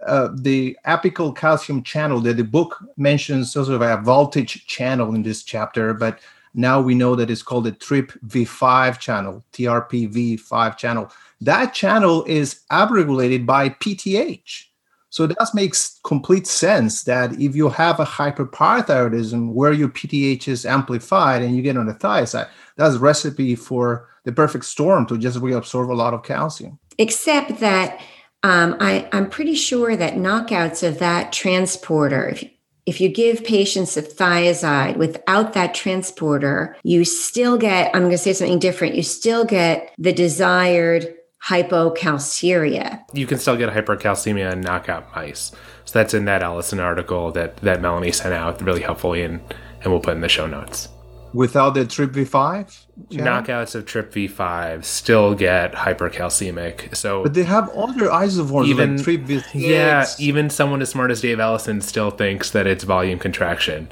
uh, the apical calcium channel that the book mentions sort of a voltage channel in this chapter, but now we know that it's called the TRPV5 channel, TRPV5 channel. That channel is upregulated by PTH. So that makes complete sense that if you have a hyperparathyroidism where your PTH is amplified and you get on the thiazide, that's recipe for the perfect storm to just reabsorb a lot of calcium. Except that um, I, I'm pretty sure that knockouts of that transporter, if, if you give patients a thiazide without that transporter, you still get, I'm going to say something different, you still get the desired hypocalciuria. You can still get hypercalcemia in knockout mice. So that's in that Ellison article that, that Melanie sent out really helpfully and, and we'll put in the show notes. Without the TRPV5? Knockouts of TRPV5 still get hypercalcemic. So But they have other isoforms even, like TRPV6. Yeah, even someone as smart as Dave Ellison still thinks that it's volume contraction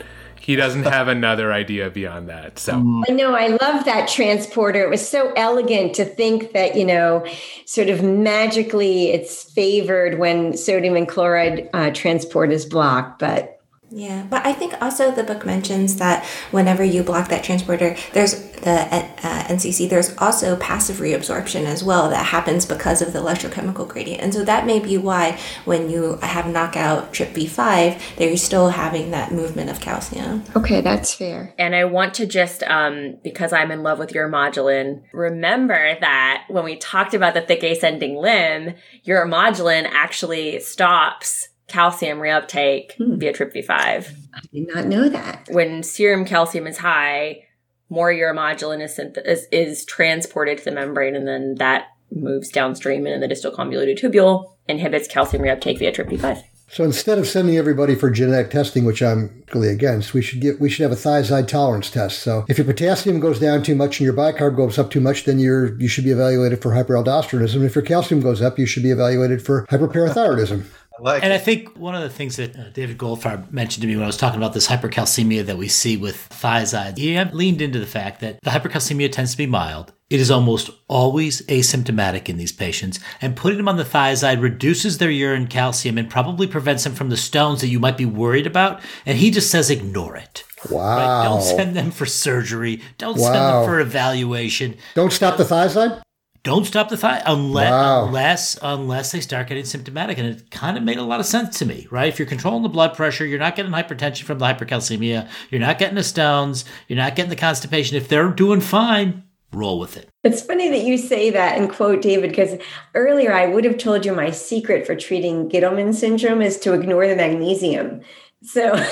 he doesn't have another idea beyond that. So I know I love that transporter. It was so elegant to think that, you know, sort of magically it's favored when sodium and chloride uh, transport is blocked, but yeah, but I think also the book mentions that whenever you block that transporter, there's the uh, NCC, there's also passive reabsorption as well that happens because of the electrochemical gradient. And so that may be why when you have knockout TRPV5, they're still having that movement of calcium. Okay, that's fair. And I want to just, um, because I'm in love with uromodulin, remember that when we talked about the thick ascending limb, uromodulin actually stops calcium reuptake hmm. via TRPV5. I did not know that. When serum calcium is high, more uromodulin is, is, is transported to the membrane, and then that moves downstream in the distal convoluted tubule, inhibits calcium reuptake via TRPV5. So instead of sending everybody for genetic testing, which I'm really against, we should get we should have a thiazide tolerance test. So if your potassium goes down too much and your bicarb goes up too much, then you're you should be evaluated for hyperaldosteronism. If your calcium goes up, you should be evaluated for hyperparathyroidism. I like And it. I think one of the things that uh, David Goldfarb mentioned to me when I was talking about this hypercalcemia that we see with thiazide, he leaned into the fact that the hypercalcemia tends to be mild. It is almost always asymptomatic in these patients, and putting them on the thiazide reduces their urine calcium and probably prevents them from the stones that you might be worried about. And he just says ignore it. Wow. Right? Don't send them for surgery. Don't send them for evaluation. Don't stop the thiazide? Don't stop the thigh unless Wow. unless unless they start getting symptomatic, and it kind of made a lot of sense to me, right? If you're controlling the blood pressure, you're not getting hypertension from the hypercalcemia, you're not getting the stones, you're not getting the constipation. If they're doing fine, roll with it. It's funny that you say that and quote David because earlier I would have told you my secret for treating Gitelman syndrome is to ignore the magnesium. So <laughs>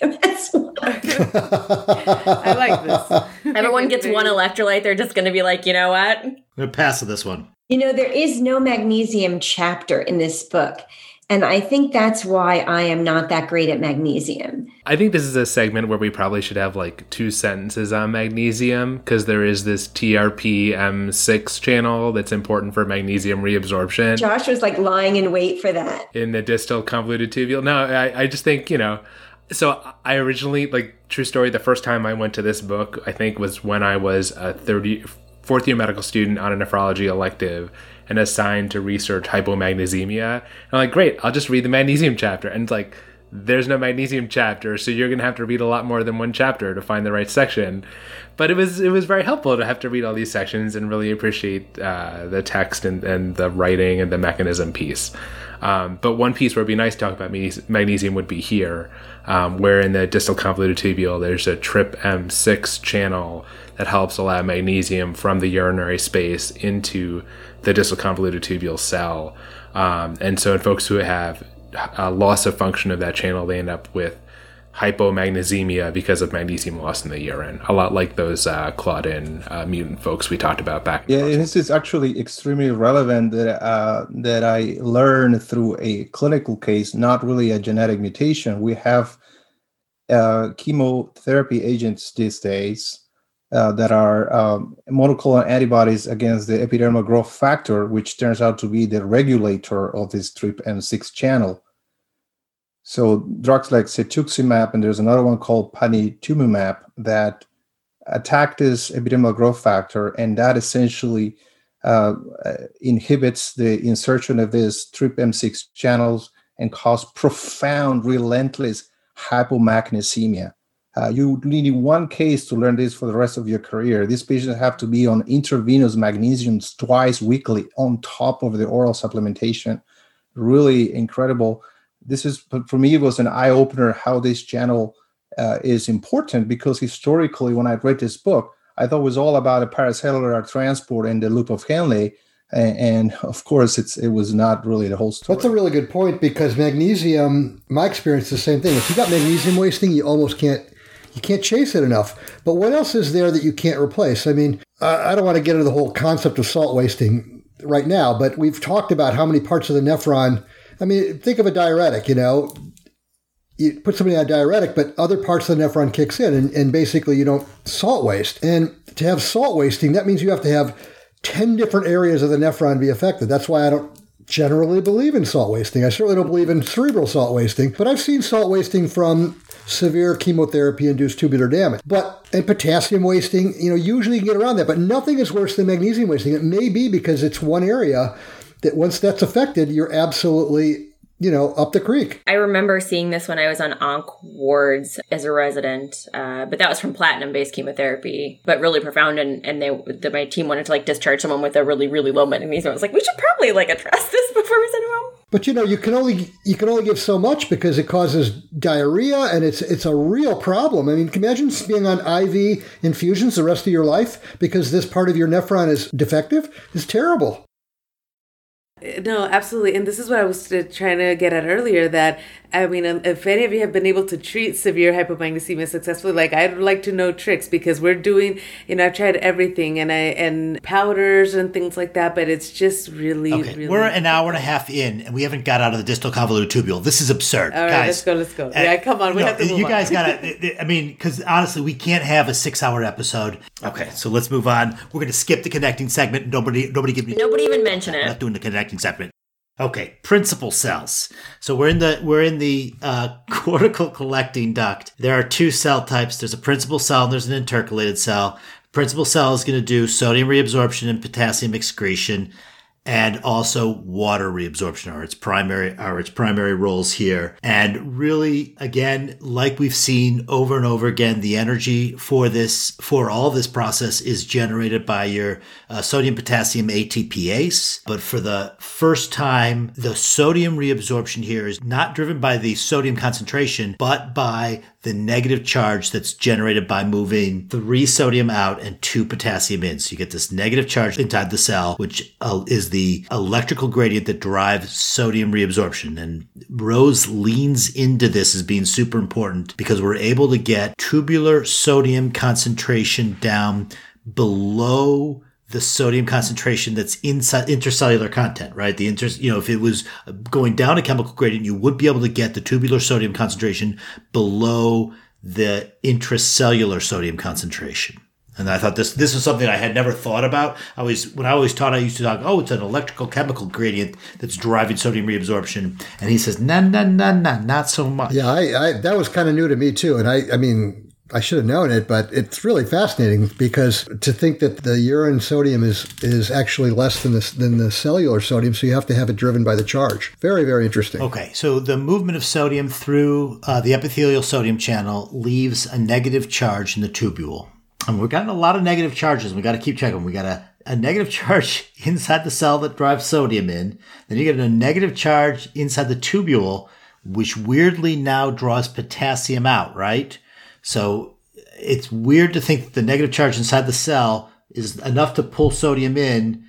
<laughs> that's why. <laughs> I like this. Everyone gets one <laughs> electrolyte. They're just going to be like, you know what? I'm gonna pass on this one. You know, there is no magnesium chapter in this book. And I think that's why I am not that great at magnesium. I think this is a segment where we probably should have like two sentences on magnesium because there is this TRP M6 channel that's important for magnesium reabsorption Josh was like lying in wait for that. in the distal convoluted tubule. No, I, I just think, you know, so I originally, like, true story, the first time I went to this book, I think was when I was a 30, fourth year medical student on a nephrology elective and assigned to research hypomagnesemia. And I'm like, great, I'll just read the magnesium chapter. And it's like, there's no magnesium chapter, so you're gonna have to read a lot more than one chapter to find the right section. But it was it was very helpful to have to read all these sections and really appreciate uh, the text and, and the writing and the mechanism piece. Um, but one piece where it'd be nice to talk about magnesium- would be here, um, where in the distal convoluted tubule there's a TRPM6 channel that helps allow magnesium from the urinary space into the distal convoluted tubule cell. Um, and so in folks who have a loss of function of that channel, they end up with hypomagnesemia because of magnesium loss in the urine. A lot like those uh, Claudin uh, mutant folks we talked about back. Yeah, this is actually extremely relevant that uh, that I learned through a clinical case, not really a genetic mutation. We have uh, chemotherapy agents these days uh, that are um, monoclonal antibodies against the epidermal growth factor, which turns out to be the regulator of this TRPM6 channel. So drugs like cetuximab, and there's another one called panitumumab that attack this epidermal growth factor, and that essentially uh, inhibits the insertion of these TRPM6 channels and cause profound, relentless hypomagnesemia. Uh, you need one case to learn this for the rest of your career. These patients have to be on intravenous magnesiums twice weekly on top of the oral supplementation. Really incredible. This is for me. It was an eye opener how this channel uh, is important because historically, when I read this book, I thought it was all about a paracellular transport and the loop of Henle, and, and of course, it's it was not really the whole story. That's a really good point because magnesium, my experience is the same thing. If you got magnesium wasting, you almost can't you can't chase it enough. But what else is there that you can't replace? I mean, I don't want to get into the whole concept of salt wasting right now, but we've talked about how many parts of the nephron. I mean, think of a diuretic. You know, you put somebody on a diuretic, but other parts of the nephron kicks in, and, and basically you don't salt waste. And to have salt wasting, that means you have to have ten different areas of the nephron be affected. That's why I don't generally believe in salt wasting. I certainly don't believe in cerebral salt wasting, but I've seen salt wasting from severe chemotherapy induced tubular damage. But and potassium wasting, you know, usually you can get around that, but nothing is worse than magnesium wasting. It may be because it's one area that once that's affected, you're absolutely, you know, up the creek. I remember seeing this when I was on onc wards as a resident, uh, but that was from platinum-based chemotherapy, but really profound. And and they the, my team wanted to like discharge someone with a really really low magnesium. I was like, we should probably like address this <laughs> before we send him home. But you know, you can only you can only give so much because it causes diarrhea and it's it's a real problem. I mean, can you imagine being on IV infusions the rest of your life because this part of your nephron is defective? It's terrible. No, absolutely. And this is what I was trying to get at earlier that, I mean, um, if any of you have been able to treat severe hypomagnesemia successfully, like I'd like to know tricks because we're doing, you know, I've tried everything and I, and powders and things like that, but it's just really, Okay, really. we're an hour and a half in, and we haven't got out of the distal convoluted tubule. This is absurd, All right, guys. let's go, let's go. Uh, Yeah, come on, we no, have to move You on. guys gotta. <laughs> I mean, because honestly, we can't have a six-hour episode. Okay, so let's move on. We're gonna skip the connecting segment. Nobody, nobody give me. Nobody even mention I'm it. not doing the connecting segment. Okay, principal cells. So we're in the we're in the uh, <laughs> cortical collecting duct. There are two cell types. There's a principal cell and there's an intercalated cell. Principal cell is going to do sodium reabsorption and potassium excretion and also water reabsorption are its primary are its primary roles here. And really, again, like we've seen over and over again, the energy for this for all this process is generated by your uh, sodium potassium ATPase. But for the first time, the sodium reabsorption here is not driven by the sodium concentration, but by the negative charge that's generated by moving three sodium out and two potassium in. So you get this negative charge inside the cell, which uh, is the electrical gradient that drives sodium reabsorption. And Rose leans into this as being super important because we're able to get tubular sodium concentration down below the sodium concentration that's inside intercellular content, right? The inter, you know, if it was going down a chemical gradient, you would be able to get the tubular sodium concentration below the intracellular sodium concentration. And I thought this this is something I had never thought about. I always when I always taught, I used to talk, oh, it's an electrical chemical gradient that's driving sodium reabsorption. And he says, no, no, no, no, not so much. Yeah, I, I that was kind of new to me too. And I, I mean, I should have known it, but it's really fascinating because to think that the urine sodium is is actually less than the than the cellular sodium, so you have to have it driven by the charge. Very very interesting. Okay, so the movement of sodium through uh, the epithelial sodium channel leaves a negative charge in the tubule, and we've gotten a lot of negative charges. We got to keep checking. We got a a negative <laughs> charge inside the cell that drives sodium in. Then you get a negative charge inside the tubule, which weirdly now draws potassium out. Right. So it's weird to think that the negative charge inside the cell is enough to pull sodium in,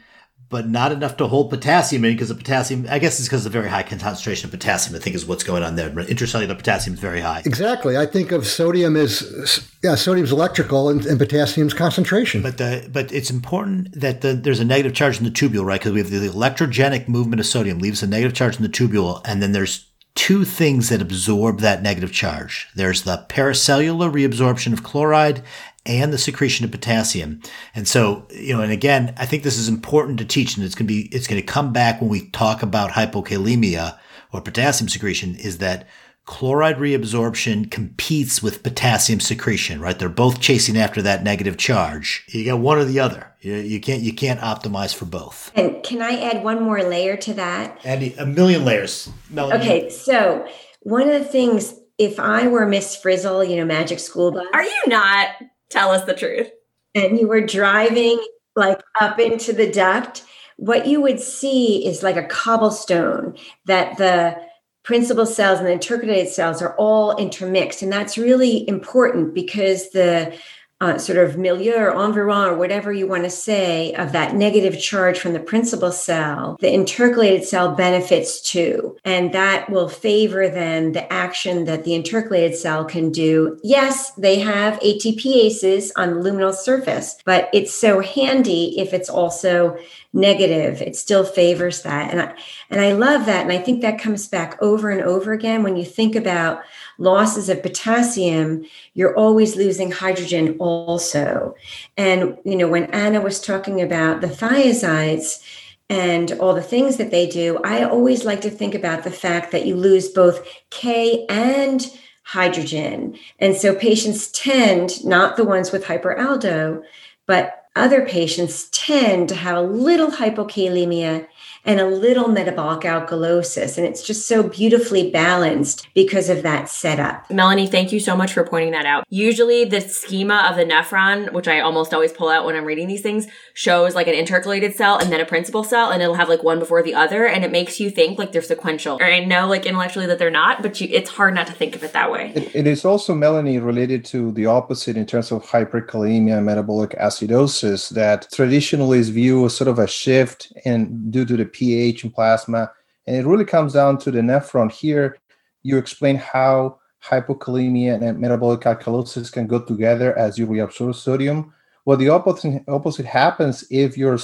but not enough to hold potassium in because the potassium, I guess it's because of the very high concentration of potassium, I think is what's going on there. Intracellular potassium is very high. Exactly. I think of sodium as, yeah, sodium's electrical and, and potassium's concentration. But the, but it's important that the, there's a negative charge in the tubule, right? Because we have the electrogenic movement of sodium leaves a negative charge in the tubule, and then there's two things that absorb that negative charge. There's the paracellular reabsorption of chloride and the secretion of potassium. And so, you know, and again, I think this is important to teach and it's going to be, it's going to come back when we talk about hypokalemia or potassium secretion is that chloride reabsorption competes with potassium secretion, right? They're both chasing after that negative charge. You got one or the other. You, you can't you can't optimize for both. And can I add one more layer to that? Add a million layers. Melanie. Okay, so one of the things, if I were Miss Frizzle, you know, Magic School Bus, are you not? Tell us the truth. And you were driving like up into the duct. What you would see is like a cobblestone that the principal cells and the intercalated cells are all intermixed. And that's really important because the uh, sort of milieu or environ or whatever you want to say of that negative charge from the principal cell, the intercalated cell benefits too. And that will favor then the action that the intercalated cell can do. Yes, they have ATPases on the luminal surface, but it's so handy if it's also negative. It still favors that. And I, and I love that. And I think that comes back over and over again when you think about losses of potassium, you're always losing hydrogen also. And, you know, when Anna was talking about the thiazides, and all the things that they do, I always like to think about the fact that you lose both K and hydrogen. And so patients tend, not the ones with hyperaldo, but other patients tend to have a little hypokalemia and a little metabolic alkalosis. And it's just so beautifully balanced because of that setup. Melanie, thank you so much for pointing that out. Usually, the schema of the nephron, which I almost always pull out when I'm reading these things, shows like an intercalated cell and then a principal cell, and it'll have like one before the other. And it makes you think like they're sequential. Or I know like intellectually that they're not, but you, it's hard not to think of it that way. it, it is also, Melanie, related to the opposite in terms of hyperkalemia and metabolic acidosis that traditionally is viewed as sort of a shift and due to the pH in plasma. And it really comes down to the nephron. Here, you explain how hypokalemia and metabolic alkalosis can go together as you reabsorb sodium. Well, the opposite, opposite happens if your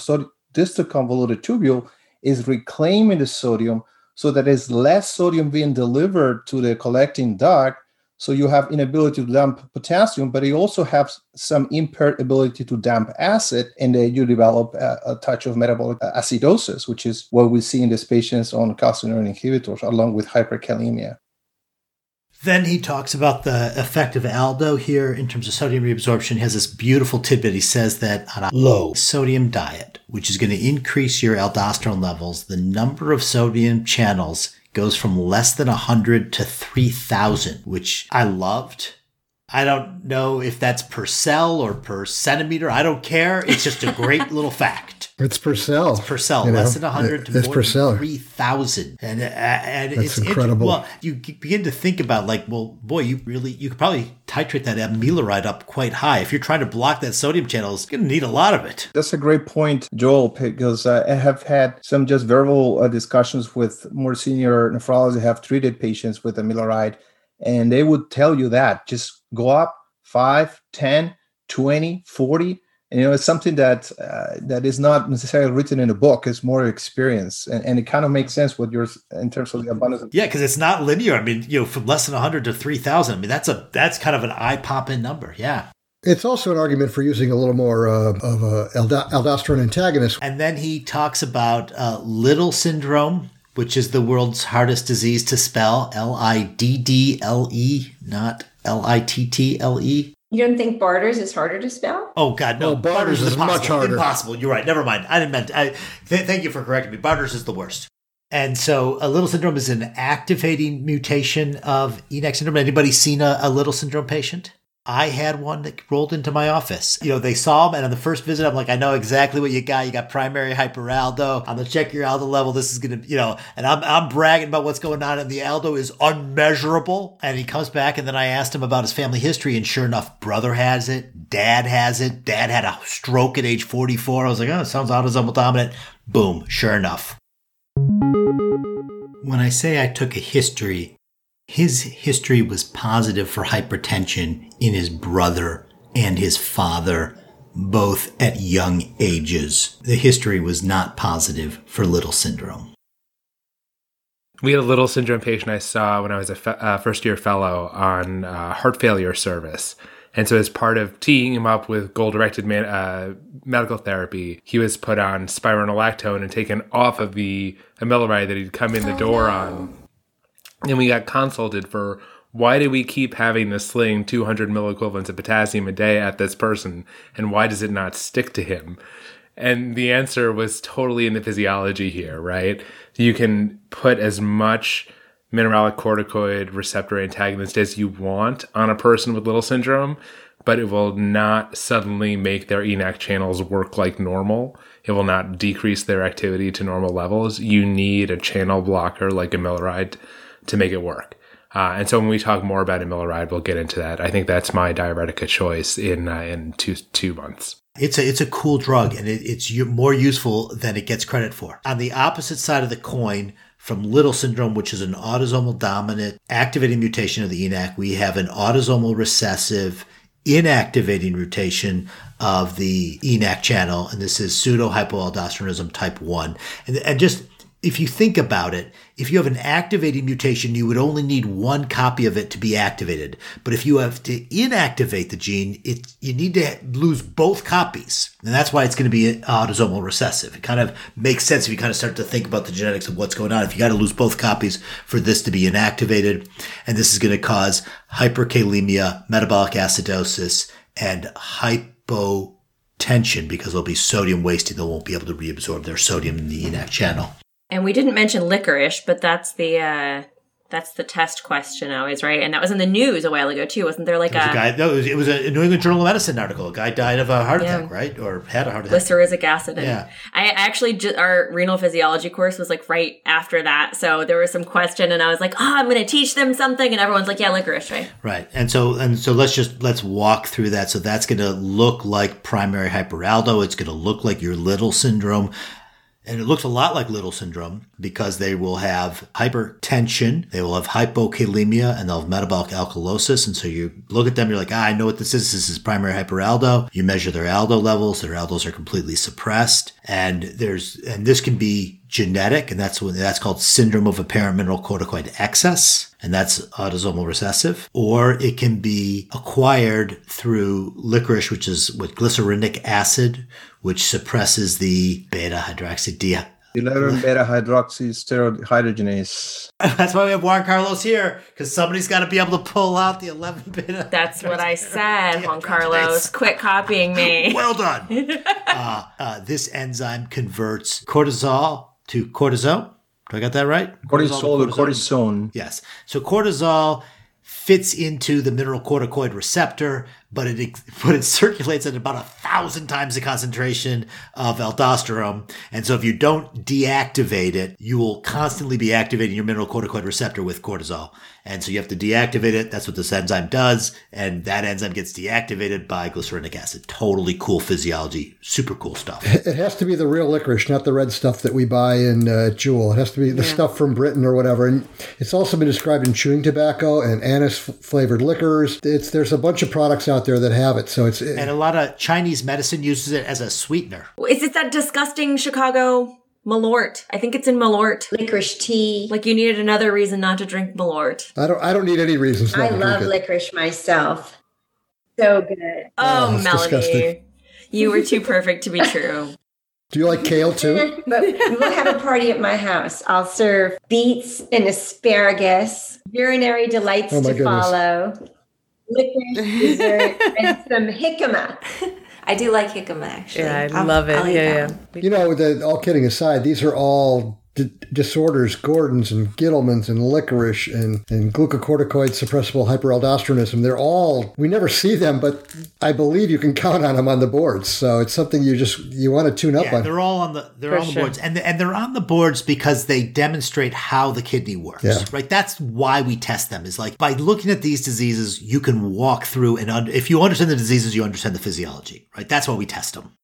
distal convoluted tubule is reclaiming the sodium so that there's less sodium being delivered to the collecting duct So you have inability to dump potassium, but you also have some impaired ability to dump acid, and then you develop a, a touch of metabolic acidosis, which is what we see in these patients on calcineurin inhibitors, along with hyperkalemia. Then he talks about the effect of Aldo here in terms of sodium reabsorption. He has this beautiful tidbit. He says that on a low sodium diet, which is going to increase your aldosterone levels, the number of sodium channels goes from less than 100 to 3,000, which I loved. I don't know if that's per cell or per centimeter. I don't care. It's just a great <laughs> little fact. It's per cell. It's per cell, you know? less than 100 to more than 3,000. And, uh, and That's it's inter- incredible. Well, you begin to think about like, well, boy, you really, you could probably titrate that amiloride up quite high. If you're trying to block that sodium channel, it's going to need a lot of it. That's a great point, Joel, because uh, I have had some just verbal uh, discussions with more senior nephrologists who have treated patients with amiloride, and they would tell you that just go up 5, 10, 20, 40. And, you know, it's something that uh, that is not necessarily written in a book. It's more experience, and, and it kind of makes sense what you're in terms of the abundance. Of- Yeah, because it's not linear. I mean, you know, from less than 100 to 3,000. I mean, that's a that's kind of an eye popping number. Yeah. It's also an argument for using a little more uh, of a aldo- aldosterone antagonist. And then he talks about uh, Liddle syndrome, which is the world's hardest disease to spell L I D D L E, not L I T T L E. You don't think Bartter's is harder to spell? Oh God, no! Oh, Bartter's is impossible. much harder. Impossible. You're right. Never mind. I didn't meant. I th- thank you for correcting me. Bartter's is the worst. And so, a Liddle syndrome is an activating mutation of ENaC syndrome. Anybody seen a, a Liddle syndrome patient? I had one that rolled into my office. You know, they saw him, and on the first visit, I'm like, I know exactly what you got. You got primary hyperaldo. I'm gonna check your aldo level. This is gonna, you know, and I'm I'm bragging about what's going on, and the aldo is unmeasurable. And he comes back, and then I asked him about his family history, and sure enough, brother has it, dad has it, dad had a stroke at age 44. I was like, oh, sounds autosomal dominant. Boom, sure enough. When I say I took a history, his history was positive for hypertension in his brother and his father, both at young ages. The history was not positive for Liddle syndrome. We had a Liddle syndrome patient I saw when I was a fe- uh, first year fellow on uh, heart failure service. And so, as part of teeing him up with goal directed man- uh, medical therapy, he was put on spironolactone and taken off of the amiloride that he'd come in the door on. And we got consulted for why do we keep having to sling 200 milliequivalents of potassium a day at this person? And why does it not stick to him? And the answer was totally in the physiology here, right? You can put as much mineralic corticoid receptor antagonist as you want on a person with Liddle syndrome, but it will not suddenly make their ENaC channels work like normal. It will not decrease their activity to normal levels. You need a channel blocker like a amiloride to make it work. Uh, and so when we talk more about amiloride, we'll get into that. I think that's my diuretic choice in uh, in two two months. It's a it's a cool drug, and it, it's more useful than it gets credit for. On the opposite side of the coin, from Liddle syndrome, which is an autosomal dominant activating mutation of the ENaC, we have an autosomal recessive inactivating mutation of the ENaC channel, and this is pseudo hypoaldosteronism type one. And, and just if you think about it, if you have an activating mutation, you would only need one copy of it to be activated. But if you have to inactivate the gene, it you need to lose both copies, and that's why it's going to be autosomal recessive. It kind of makes sense if you kind of start to think about the genetics of what's going on. If you got to lose both copies for this to be inactivated, and this is going to cause hyperkalemia, metabolic acidosis, and hypotension because there'll be sodium wasting. They won't be able to reabsorb their sodium in the ENaC channel. And we didn't mention licorice, but that's the uh that's the test question always, right? And that was in the news a while ago too, wasn't there? Like a a, guy. No, it was, it was a New England Journal of Medicine article. A guy died of a heart Yeah. attack, right, or had a heart attack. glyceric acid. And Yeah. I actually ju- our renal physiology course was like right after that, so there was some question, and I was like, "Oh, I'm going to teach them something," and everyone's like, "Yeah, licorice, right?" Right. And so and so let's just let's walk through that. So that's going to look like primary hyperaldo. It's going to look like your Liddle syndrome. And it looks a lot like Liddle syndrome because they will have hypertension, they will have hypokalemia, and they'll have metabolic alkalosis. And so you look at them, you're like, ah, I know what this is. This is primary hyperaldo. You measure their aldo levels. Their aldos are completely suppressed. And there's, and this can be genetic, and that's when that's called syndrome of apparent mineral corticoid excess, and that's autosomal recessive, or it can be acquired through licorice, which is with glycyrrhetinic acid, which suppresses the beta hydroxy 11 <laughs> beta hydroxy hydrogenase. <laughs> That's why we have Juan Carlos here, because somebody's got to be able to pull out the 11 beta. <laughs> That's what I said, Juan Carlos. Quit copying me. Well done. uh, uh, this enzyme converts cortisol to cortisol. Do I got that right? Cortisol to cortisone. Yes. So cortisol fits into the mineral corticoid receptor but it <laughs> but it circulates at about a thousand times the concentration of aldosterone. And so if you don't deactivate it, you will constantly be activating your mineral corticoid receptor with cortisol. And so you have to deactivate it. That's what this enzyme does. And that enzyme gets deactivated by glycyrrhetinic acid. Totally cool physiology. Super cool stuff. It has to be the real licorice, not the red stuff that we buy in uh, Jewel. It has to be the yeah. stuff from Britain or whatever. And it's also been described in chewing tobacco and anise flavored liquors. It's there's a bunch of products out there that have it. So it's eh. and a lot of Chinese medicine uses it as a sweetener. Is it that disgusting Chicago Malort. I think it's in Malort. Licorice tea. Like you needed another reason not to drink Malort. I don't. I don't need any reasons. I love licorice myself. So good. Oh, oh Melanie, disgusting. you were too perfect to be true. <laughs> Do you like kale too? <laughs> but we'll have a party at my house. I'll serve beets and asparagus, urinary delights oh to goodness. follow, licorice dessert, <laughs> and some jicama. I do like jicama actually. Yeah, I I'll, love it. I'll yeah, yeah. You know, the, all kidding aside, these are all d- disorders, Gordon's and Gitelman's and licorice and, and glucocorticoid suppressible hyperaldosteronism. They're all, we never see them, but I believe you can count on them on the boards. So it's something you just, you want to tune up yeah, on. They're all on the, they're For on the boards and, and they're on the boards because they demonstrate how the kidney works, yeah. right? That's why we test them is like by looking at these diseases, you can walk through and un- if you understand the diseases, you understand the physiology, right? That's why we test them.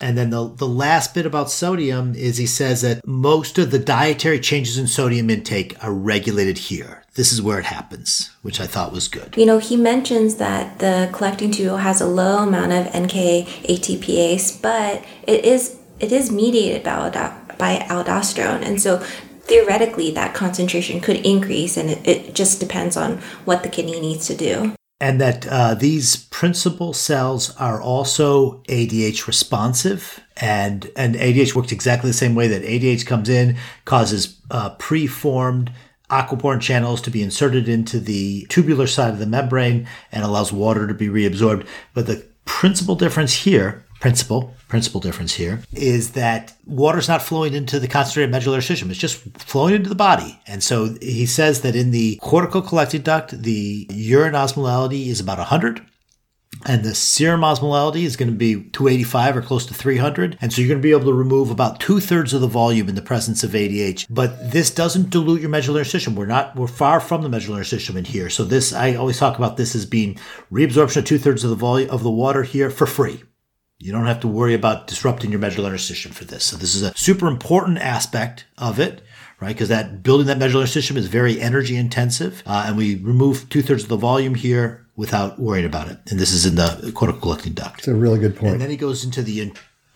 And then the, the last bit about sodium is he says that most of the dietary changes in sodium intake are regulated here. This is where it happens, which I thought was good. You know, he mentions that the collecting tubule has a low amount of NK ATPase, but it is it is mediated by, by aldosterone. And so theoretically that concentration could increase and it, it just depends on what the kidney needs to do and that uh, these principal cells are also ADH responsive. And, and ADH works exactly the same way that ADH comes in, causes uh, preformed aquaporin channels to be inserted into the tubular side of the membrane and allows water to be reabsorbed. But the principal difference here principle, principle difference here, is that water's not flowing into the concentrated medullary system. It's just flowing into the body. And so he says that in the cortical collecting duct, the urine osmolality is about 100 and the serum osmolality is going to be 285 or close to 300. And so you're going to be able to remove about two thirds of the volume in the presence of ADH. But this doesn't dilute your medullary system. We're not, we're far from the medullary system in here. So this, I always talk about this as being reabsorption of two thirds of the volume of the water here for free. You don't have to worry about disrupting your medullary system for this. So this is a super important aspect of it, right? Because that building that medullary system is very energy intensive, uh, and we remove two thirds of the volume here without worrying about it. And this is in the cortical collecting duct. It's a really good point. And then he goes into the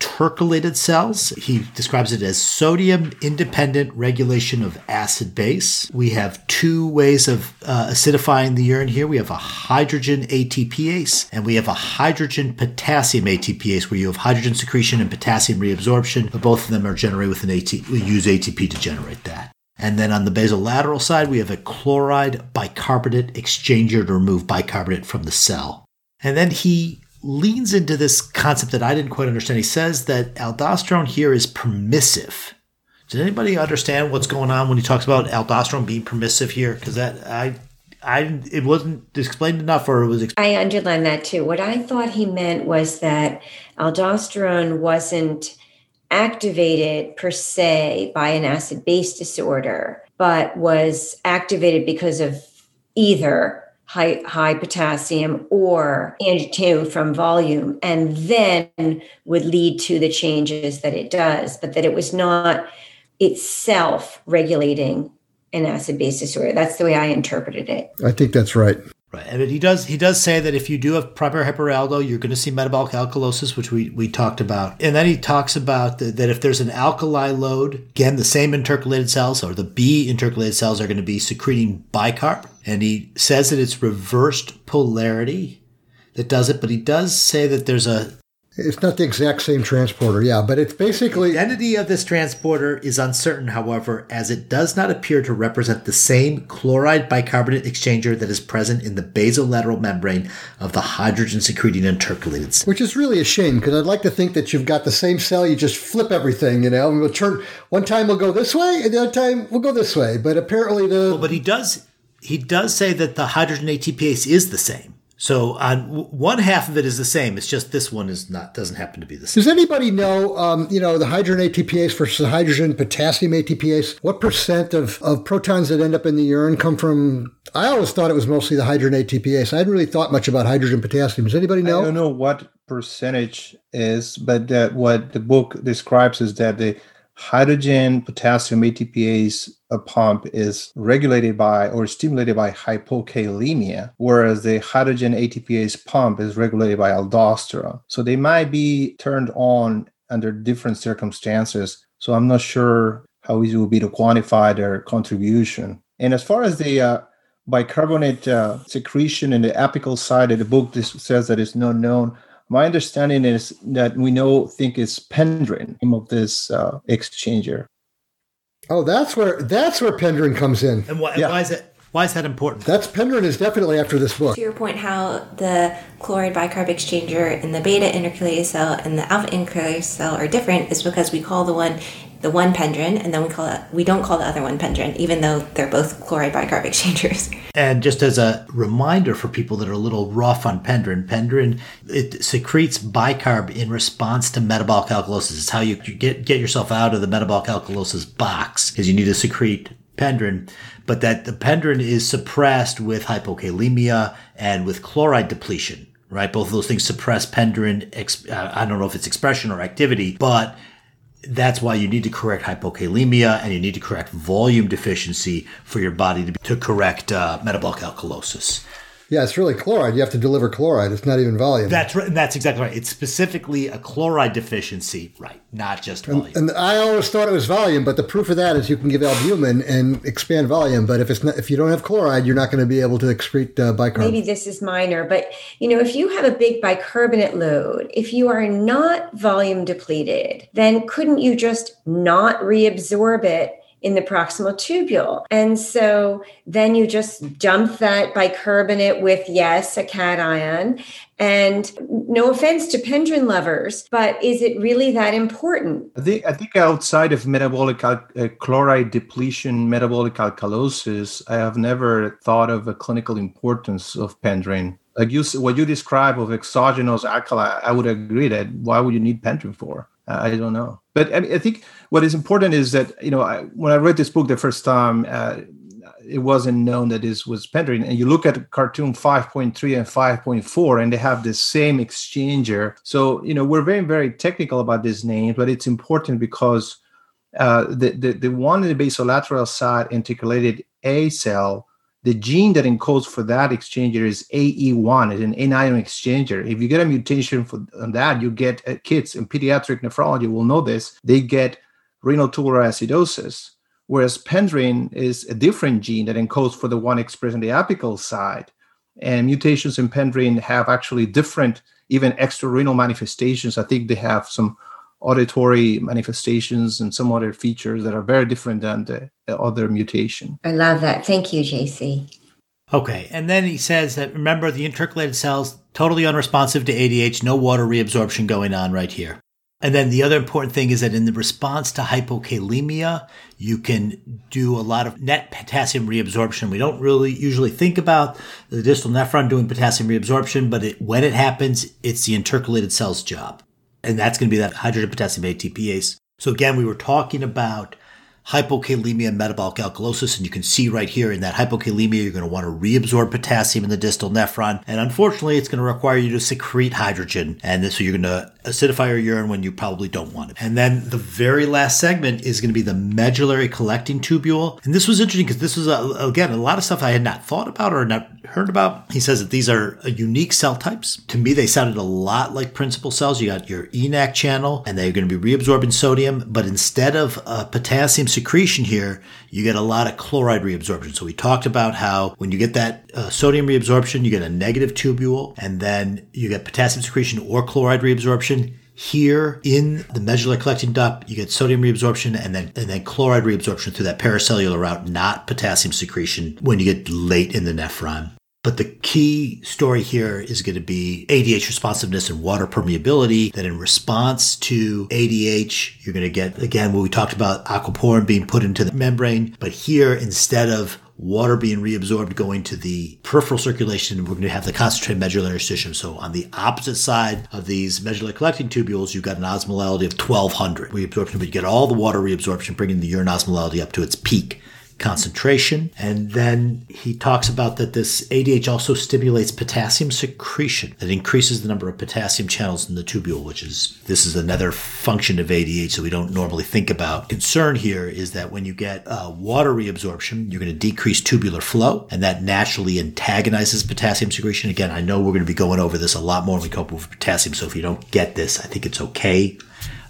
intercalated cells. He describes it as sodium independent regulation of acid base. We have two ways of uh, acidifying the urine here. We have a hydrogen ATPase and we have a hydrogen potassium ATPase where you have hydrogen secretion and potassium reabsorption, but both of them are generated with an AT. We use ATP to generate that. And then on the basolateral side, we have a chloride bicarbonate exchanger to remove bicarbonate from the cell. And then he leans into this concept that I didn't quite understand. He says that aldosterone here is permissive. Does anybody understand what's going on when he talks about aldosterone being permissive here? Because that I, I it wasn't explained enough, or it was. I underlined that too. What I thought he meant was that aldosterone wasn't activated per se by an acid base disorder, but was activated because of either high, high potassium or angiotensin from volume, and then would lead to the changes that it does, but that it was not itself regulating an acid base disorder. That's the way I interpreted it. I think that's right. Right, and he does he does say that if you do have primary hyperaldo, you're going to see metabolic alkalosis, which we, we talked about, and then he talks about the, that if there's an alkali load, again the same intercalated cells or the B intercalated cells are going to be secreting bicarb, and he says that it's reversed polarity that does it, but he does say that there's a It's not the exact same transporter, yeah, but it's basically The identity of this transporter is uncertain, however, as it does not appear to represent the same chloride bicarbonate exchanger that is present in the basolateral membrane of the hydrogen secreting intercalated cell. which is really a shame because I'd like to think that you've got the same cell, you just flip everything, you know, and we'll turn one time we'll go this way, and the other time we'll go this way. But apparently the But he does he does say that the hydrogen ATPase is the same. So on one half of it is the same. It's just this one is not doesn't happen to be the same. Does anybody know, um, you know, the hydrogen ATPase versus the hydrogen potassium ATPase? What percent of, of protons that end up in the urine come from? I always thought it was mostly the hydrogen ATPase. I hadn't really thought much about hydrogen potassium. Does anybody know? I don't know what percentage is, but that what the book describes is that the hydrogen potassium ATPase pump is regulated by or stimulated by hypokalemia, whereas the hydrogen ATPase pump is regulated by aldosterone. So they might be turned on under different circumstances. So I'm not sure how easy it will be to quantify their contribution. And as far as the uh, bicarbonate uh, secretion in the apical side of the book, this says that it's not known. My understanding is that we know think it's pendrin, name of this uh, exchanger. Oh, that's where that's where Pendrin comes in. And why, Yeah. why is it why is that important? That's Pendrin is definitely after this book. To your point, how the chloride bicarb exchanger in the beta intercalated cell and the alpha intercalated cell are different is because we call the one the one pendrin, and then we call it we don't call the other one pendrin, even though they're both chloride bicarb <laughs> exchangers. And just as a reminder for people that are a little rough on pendrin, pendrin it secretes bicarb in response to metabolic alkalosis. It's how you get get yourself out of the metabolic alkalosis box because you need to secrete pendrin. But that the pendrin is suppressed with hypokalemia and with chloride depletion. Right, both of those things suppress pendrin. Ex- uh, I don't know if it's expression or activity, but that's why you need to correct hypokalemia and you need to correct volume deficiency for your body to, to correct uh, metabolic alkalosis. Yeah, it's really chloride. You have to deliver chloride. It's not even volume. That's right. That's exactly right. It's specifically a chloride deficiency, right? Not just volume. and I always thought it was volume, but the proof of that is you can give albumin and expand volume. But if it's not, if you don't have chloride, you're not going to be able to excrete uh, bicarb. maybe this is minor, but you know, if you have a big bicarbonate load, if you are not volume depleted, then couldn't you just not reabsorb it in the proximal tubule? And so then you just dump that bicarbonate with, yes, a cation. And no offense to pendrin lovers, but is it really that important? I think I think outside of metabolic al- uh, chloride depletion, metabolic alkalosis, I have never thought of a clinical importance of pendrin. Like you, what you describe of exogenous alkali, I would agree that why would you need pendrin for? I don't know, but I, mean, I think what is important is that you know I, when I read this book the first time, uh, it wasn't known that this was pendrin. And you look at cartoon 5.3 and 5.4, and they have the same exchanger. So you know we're very very technical about these names, but it's important because uh, the, the the one in the basolateral side intercalated A cell the gene that encodes for that exchanger is AE1, it's an anion exchanger. If you get a mutation for on that, you get uh, kids in pediatric nephrology will know this. They get renal tubular acidosis, whereas pendrin is a different gene that encodes for the one expressed on the apical side. And mutations in pendrin have actually different, even extra renal manifestations. I think they have some auditory manifestations and some other features that are very different than the, the other mutation. I love that. Thank you, JC. Okay, and then he says that remember the intercalated cells totally unresponsive to ADH, no water reabsorption going on right here. And then the other important thing is that in the response to hypokalemia, you can do a lot of net potassium reabsorption. We don't really usually think about the distal nephron doing potassium reabsorption, but it, when it happens, it's the intercalated cell's job. And that's going to be that hydrogen potassium ATPase. So again, we were talking about hypokalemia and metabolic alkalosis. And you can see right here in that hypokalemia, you're going to want to reabsorb potassium in the distal nephron. And unfortunately, it's going to require you to secrete hydrogen. And this so you're going to acidify your urine when you probably don't want it. And then the very last segment is going to be the medullary collecting tubule. And this was interesting because this was, a, again, a lot of stuff I had not thought about or not heard about. He says that these are unique cell types. To me, they sounded a lot like principal cells. You got your ENaC channel, and they're going to be reabsorbing sodium, but instead of uh, potassium secretion here, you get a lot of chloride reabsorption. So we talked about how when you get that uh, sodium reabsorption, you get a negative tubule, and then you get potassium secretion or chloride reabsorption. Here in the medullary collecting duct, you get sodium reabsorption and then and then chloride reabsorption through that paracellular route, not potassium secretion when you get late in the nephron. But the key story here is going to be ADH responsiveness and water permeability. That in response to ADH, you're going to get, again, what we talked about aquaporin being put into the membrane. But here, instead of water being reabsorbed going to the peripheral circulation, we're going to have the concentrated medullary system. So on the opposite side of these medullary collecting tubules, you've got an osmolality of 1200 reabsorption, but you get all the water reabsorption, bringing the urine osmolality up to its peak concentration. And then he talks about that this ADH also stimulates potassium secretion that increases the number of potassium channels in the tubule, which is this is another function of ADH that we don't normally think about. Concern here is that when you get uh, water reabsorption, you're going to decrease tubular flow, and that naturally antagonizes potassium secretion. Again, I know we're going to be going over this a lot more when we cope with potassium, so if you don't get this, I think it's okay.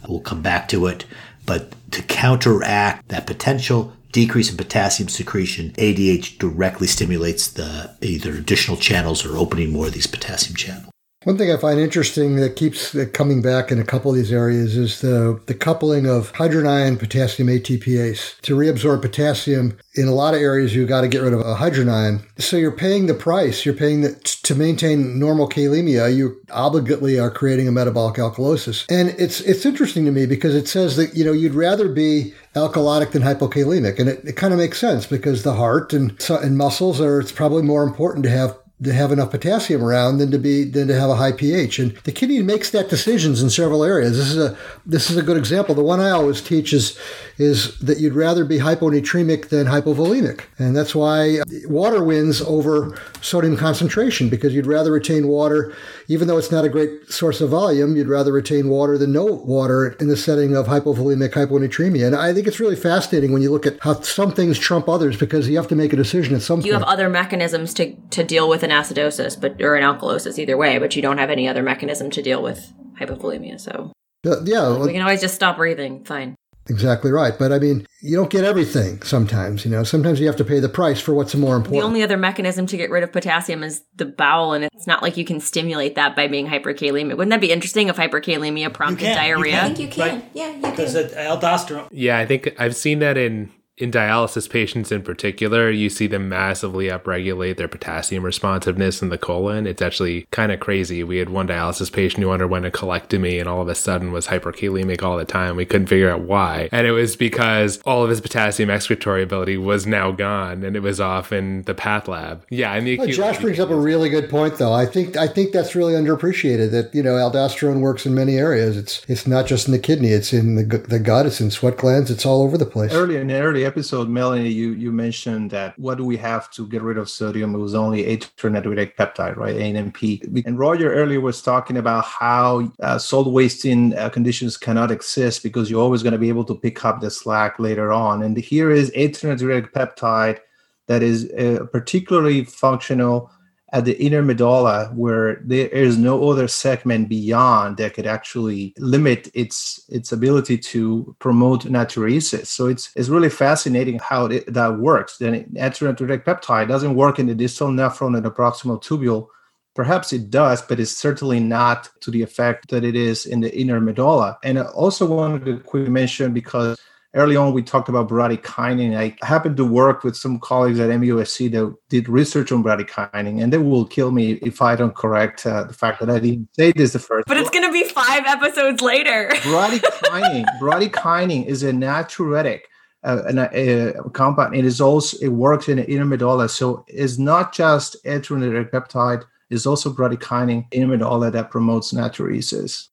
We'll come back to it. But to counteract that potential decrease in potassium secretion, ADH directly stimulates the either additional channels or opening more of these potassium channels. One thing I find interesting that keeps coming back in a couple of these areas is the, the coupling of hydrogen ion potassium ATPase. To reabsorb potassium, in a lot of areas, you've got to get rid of a hydrogen ion. So you're paying the price. You're paying the, to maintain normal kalemia. You obligately are creating a metabolic alkalosis. And it's, it's interesting to me because it says that, you know, you'd rather be alkalotic than hypokalemic. And it, it kind of makes sense because the heart and, and muscles are, it's probably more important to have to have enough potassium around than to be than to have a high pH. And the kidney makes that decisions in several areas. This is a this is a good example. The one I always teach is is that you'd rather be hyponatremic than hypovolemic, and that's why water wins over sodium concentration because you'd rather retain water, even though it's not a great source of volume. You'd rather retain water than no water in the setting of hypovolemic hyponatremia. And I think it's really fascinating when you look at how some things trump others because you have to make a decision at some point. you point. have other mechanisms to to deal with an acidosis, but or an alkalosis either way, but you don't have any other mechanism to deal with hypovolemia. So uh, yeah, we can always just stop breathing. Fine. Exactly right. But I mean, you don't get everything sometimes, you know. Sometimes you have to pay the price for what's more important. The only other mechanism to get rid of potassium is the bowel, and it's not like you can stimulate that by being hyperkalemic. Wouldn't that be interesting if hyperkalemia prompted can, diarrhea? I think you can. Right. Yeah, you Because aldosterone. Yeah, I think I've seen that in in dialysis patients in particular, you see them massively upregulate their potassium responsiveness in the colon. It's actually kind of crazy. We had one dialysis patient who underwent a colectomy and all of a sudden was hyperkalemic all the time. We couldn't figure out why. And it was because all of his potassium excretory ability was now gone and it was off in the path lab. Yeah, and the Well, Josh brings up a really good point, though. I think I think that's really underappreciated. That you know, aldosterone works in many areas. It's it's not just in the kidney. It's in the the gut. It's in sweat glands. It's all over the place. Earlier in the early episode, Melanie, you you mentioned that what do we have to get rid of sodium? It was only atrial natriuretic peptide, right? ANP. And Roger earlier was talking about how uh, salt wasting uh, conditions cannot exist because you're always going to be able to pick up the slack later on. And here is atrial natriuretic peptide that is uh, particularly functional at the inner medulla where there is no other segment beyond that could actually limit its its ability to promote natriuresis. So it's it's really fascinating how it, that works. Then natriuretic peptide doesn't work in the distal nephron and the proximal tubule. Perhaps it does, but it's certainly not to the effect that it is in the inner medulla. And I also wanted to quickly mention because early on we talked about bradykinin. I happened to work with some colleagues at MUSC that did research on bradykinin, and they will kill me if I don't correct uh, the fact that I didn't say this the first. But it's going to be five episodes later. <laughs> bradykinin. bradykinin is a natriuretic. Uh, an, a, a compound. It is also it works in the inner medulla, so it's not just atrial natriuretic peptide. It's also bradykinin in medulla that promotes natriuresis.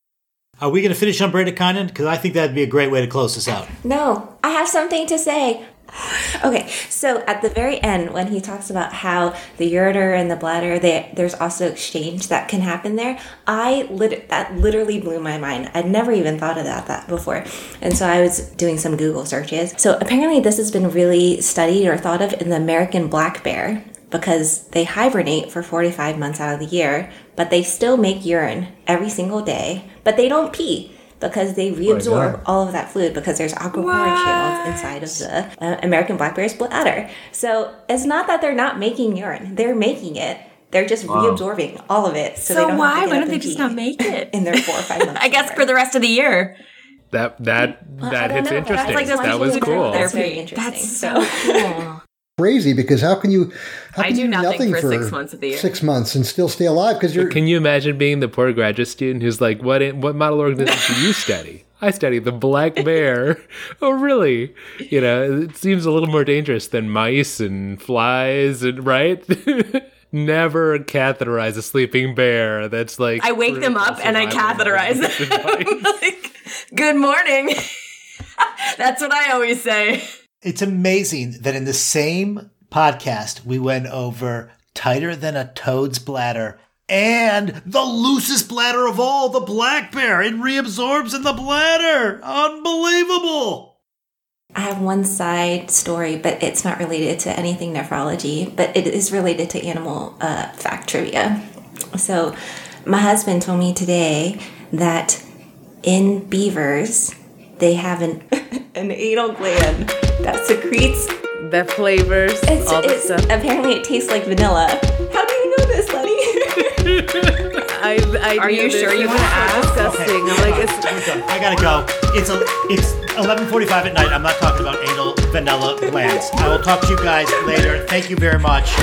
Are we going to finish on bradykinin? Because I think that'd be a great way to close this out. No, I have something to say. Okay, so at the very end, when he talks about how the ureter and the bladder, they, there's also exchange that can happen there. I lit- that literally blew my mind. I'd never even thought about that before, and so I was doing some Google searches. So apparently, this has been really studied or thought of in the American black bear because they hibernate for 45 months out of the year, but they still make urine every single day, but they don't pee because they reabsorb God. all of that fluid because there's aquaporin channels inside of the uh, American black bear's bladder. So it's not that they're not making urine; they're making it. They're just reabsorbing all of it. So, they So don't why? Have to get Why don't they just not make <laughs> it? in their four or five <laughs> months? I guess for the rest of the year. That that I that hits know, interesting. that's like that was cool. That's very interesting. That's so. so cool. <laughs> Crazy because how can you? How I do you nothing for for six months of the year. Six months and still stay alive because you're. Can you imagine being the poor graduate student who's like, "What what model organism do you study?" I study the black bear. <laughs> oh, really? You know, it seems a little more dangerous than mice and flies, and right? <laughs> Never catheterize a sleeping bear. That's like I wake them up and I catheterize them. <laughs> like, good morning. That's what I always say. It's amazing that in the same podcast we went over tighter than a toad's bladder and the loosest bladder of all, the black bear. It reabsorbs in the bladder. Unbelievable. I have one side story, but it's not related to anything nephrology, but it is related to animal uh, fact trivia. So, my husband told me today that in beavers, they have an <laughs> an anal gland that secretes. The flavors, It's, all the stuff. apparently it tastes like vanilla. How do you know this, Lenny? <laughs> I, I Are you sure you wanna ask? Disgusting. I'm like, it's, We're. I gotta go. It's a, it's 11:45 at night. I'm not talking about anal vanilla glands. I will talk to you guys later. Thank you very much.